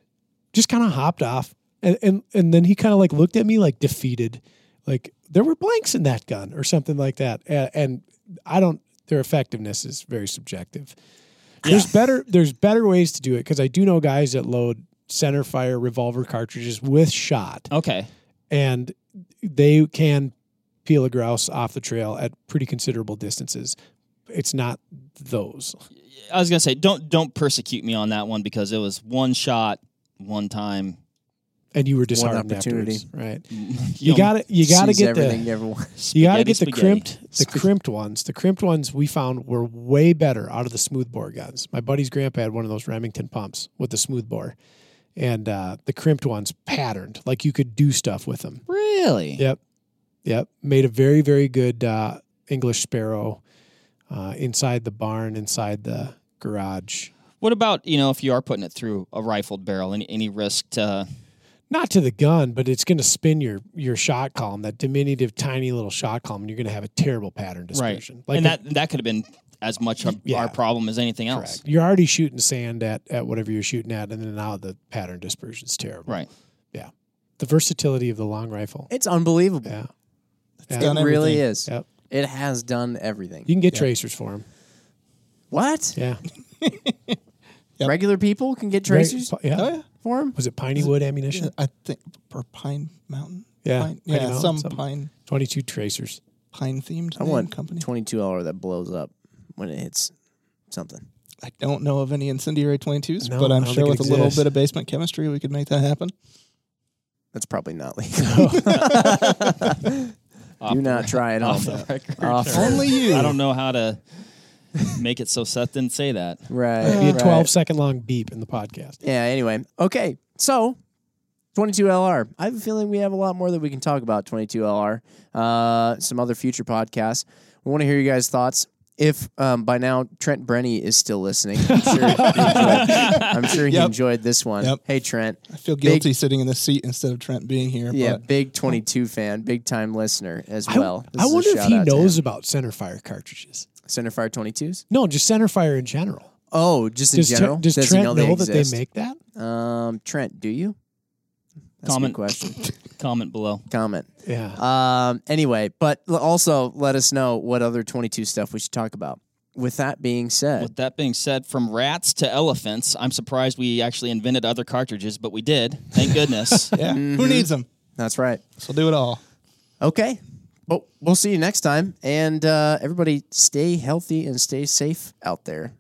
just kind of hopped off, and and and then he kind of like looked at me like defeated, like there were blanks in that gun or something like that, and, and I don't. Their effectiveness is very subjective. There's better there's better ways to do it because I do know guys that load center fire revolver cartridges with shot Okay. and they can peel a grouse off the trail at pretty considerable distances. It's not those. I was gonna say don't don't persecute me on that one because it was one shot, one time. And you were disheartened opportunity. afterwards, right? You You got to you got to get the you ever want. you got to get the spaghetti. crimped the crimped ones. The crimped ones we found were way better out of the smooth bore guns. My buddy's grandpa had one of those Remington pumps with the smooth bore, and uh, the crimped ones patterned like you could do stuff with them. Really? Yep. Yep. Made a very, very good uh, English sparrow uh, inside the barn, inside the garage. What about you know if you are putting it through a rifled barrel? Any any risk to? Not to the gun, but it's going to spin your your shot column, that diminutive, tiny little shot column, and you're going to have a terrible pattern dispersion. Right, and a- that that could have been as much of Yeah. our problem as anything else. correct. You're already shooting sand at, at whatever you're shooting at, and then now the pattern dispersion is terrible. Right. Yeah. The versatility of the long rifle. It's unbelievable. Yeah. It done really everything. is. Yep. It has done everything. You can get tracers for them. what? Yeah. Yep. Regular people can get Very- tracers Oh yeah. yeah. for them? Was it piney wood ammunition? I think for Pine Mountain. Yeah, Pine, Pine yeah, Mountain, some something. pine 22 tracers. pine themed I want company. 22 hour that blows up when it hits something. I don't know of any incendiary 22s, No, but I I'm don't sure think with it a little exists. bit of basement chemistry, we could make that happen. That's probably not legal. Do not try it Off home. the record. Off- Only you. I don't know how to make it so Seth didn't say that. Right. It'd Be a right. 12 second long beep in the podcast. Yeah, anyway. Okay. So 22LR. I have a feeling we have a lot more that we can talk about 22LR. Uh, some other future podcasts. We want to hear you guys' thoughts. If um, by now Trent Brenny is still listening, I'm sure he enjoyed, I'm sure he Yep. enjoyed this one. Yep. Hey, Trent. I feel guilty sitting in this seat instead of Trent being here. Yeah, but big 22 fan, big time listener as I- well. This I, is a wonder if shout he out to knows him. about centerfire cartridges. Centerfire 22s. No, just centerfire in general. Oh, just in Does, Tre- general. does he Trent know, know, they that they exist? make that? Um, Trent, do you? That's Comment. a good question. Comment below. Comment. Yeah. Um, anyway, but l- also let us know what other 22 stuff we should talk about. With that being said, With that being said, from rats to elephants, I'm surprised we actually invented other cartridges, but we did. Thank goodness. yeah, Mm-hmm. who needs them? that's right. So do it all. Okay. Well, we'll see you next time. And uh, everybody stay healthy and stay safe out there.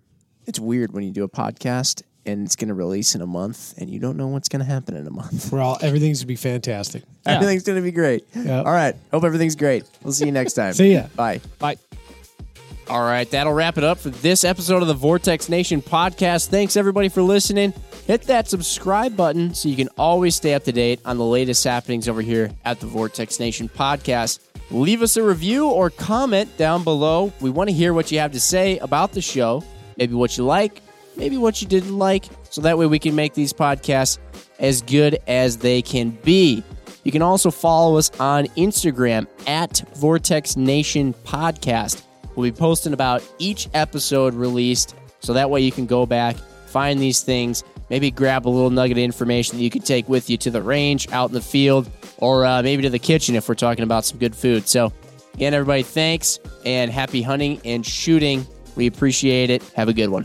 It's weird when you do a podcast and it's going to release in a month and you don't know what's going to happen in a month. We're all, everything's going to be fantastic. Yeah. Everything's going to be great. Yep. All right. Hope everything's great. We'll see you next time. See ya. Bye. Bye. All right, that'll wrap it up for this episode of the Vortex Nation podcast. Thanks everybody for listening. Hit that subscribe button so you can always stay up to date on the latest happenings over here at the Vortex Nation podcast. Leave us a review or comment down below. We want to hear what you have to say about the show, maybe what you like, maybe what you didn't like, so that way we can make these podcasts as good as they can be. You can also follow us on Instagram at Vortex Nation Podcast. We'll be posting about each episode released, so that way you can go back, find these things, maybe grab a little nugget of information that you can take with you to the range, out in the field, or uh, maybe to the kitchen if we're talking about some good food. So, again, everybody, thanks and happy hunting and shooting. We appreciate it. Have a good one.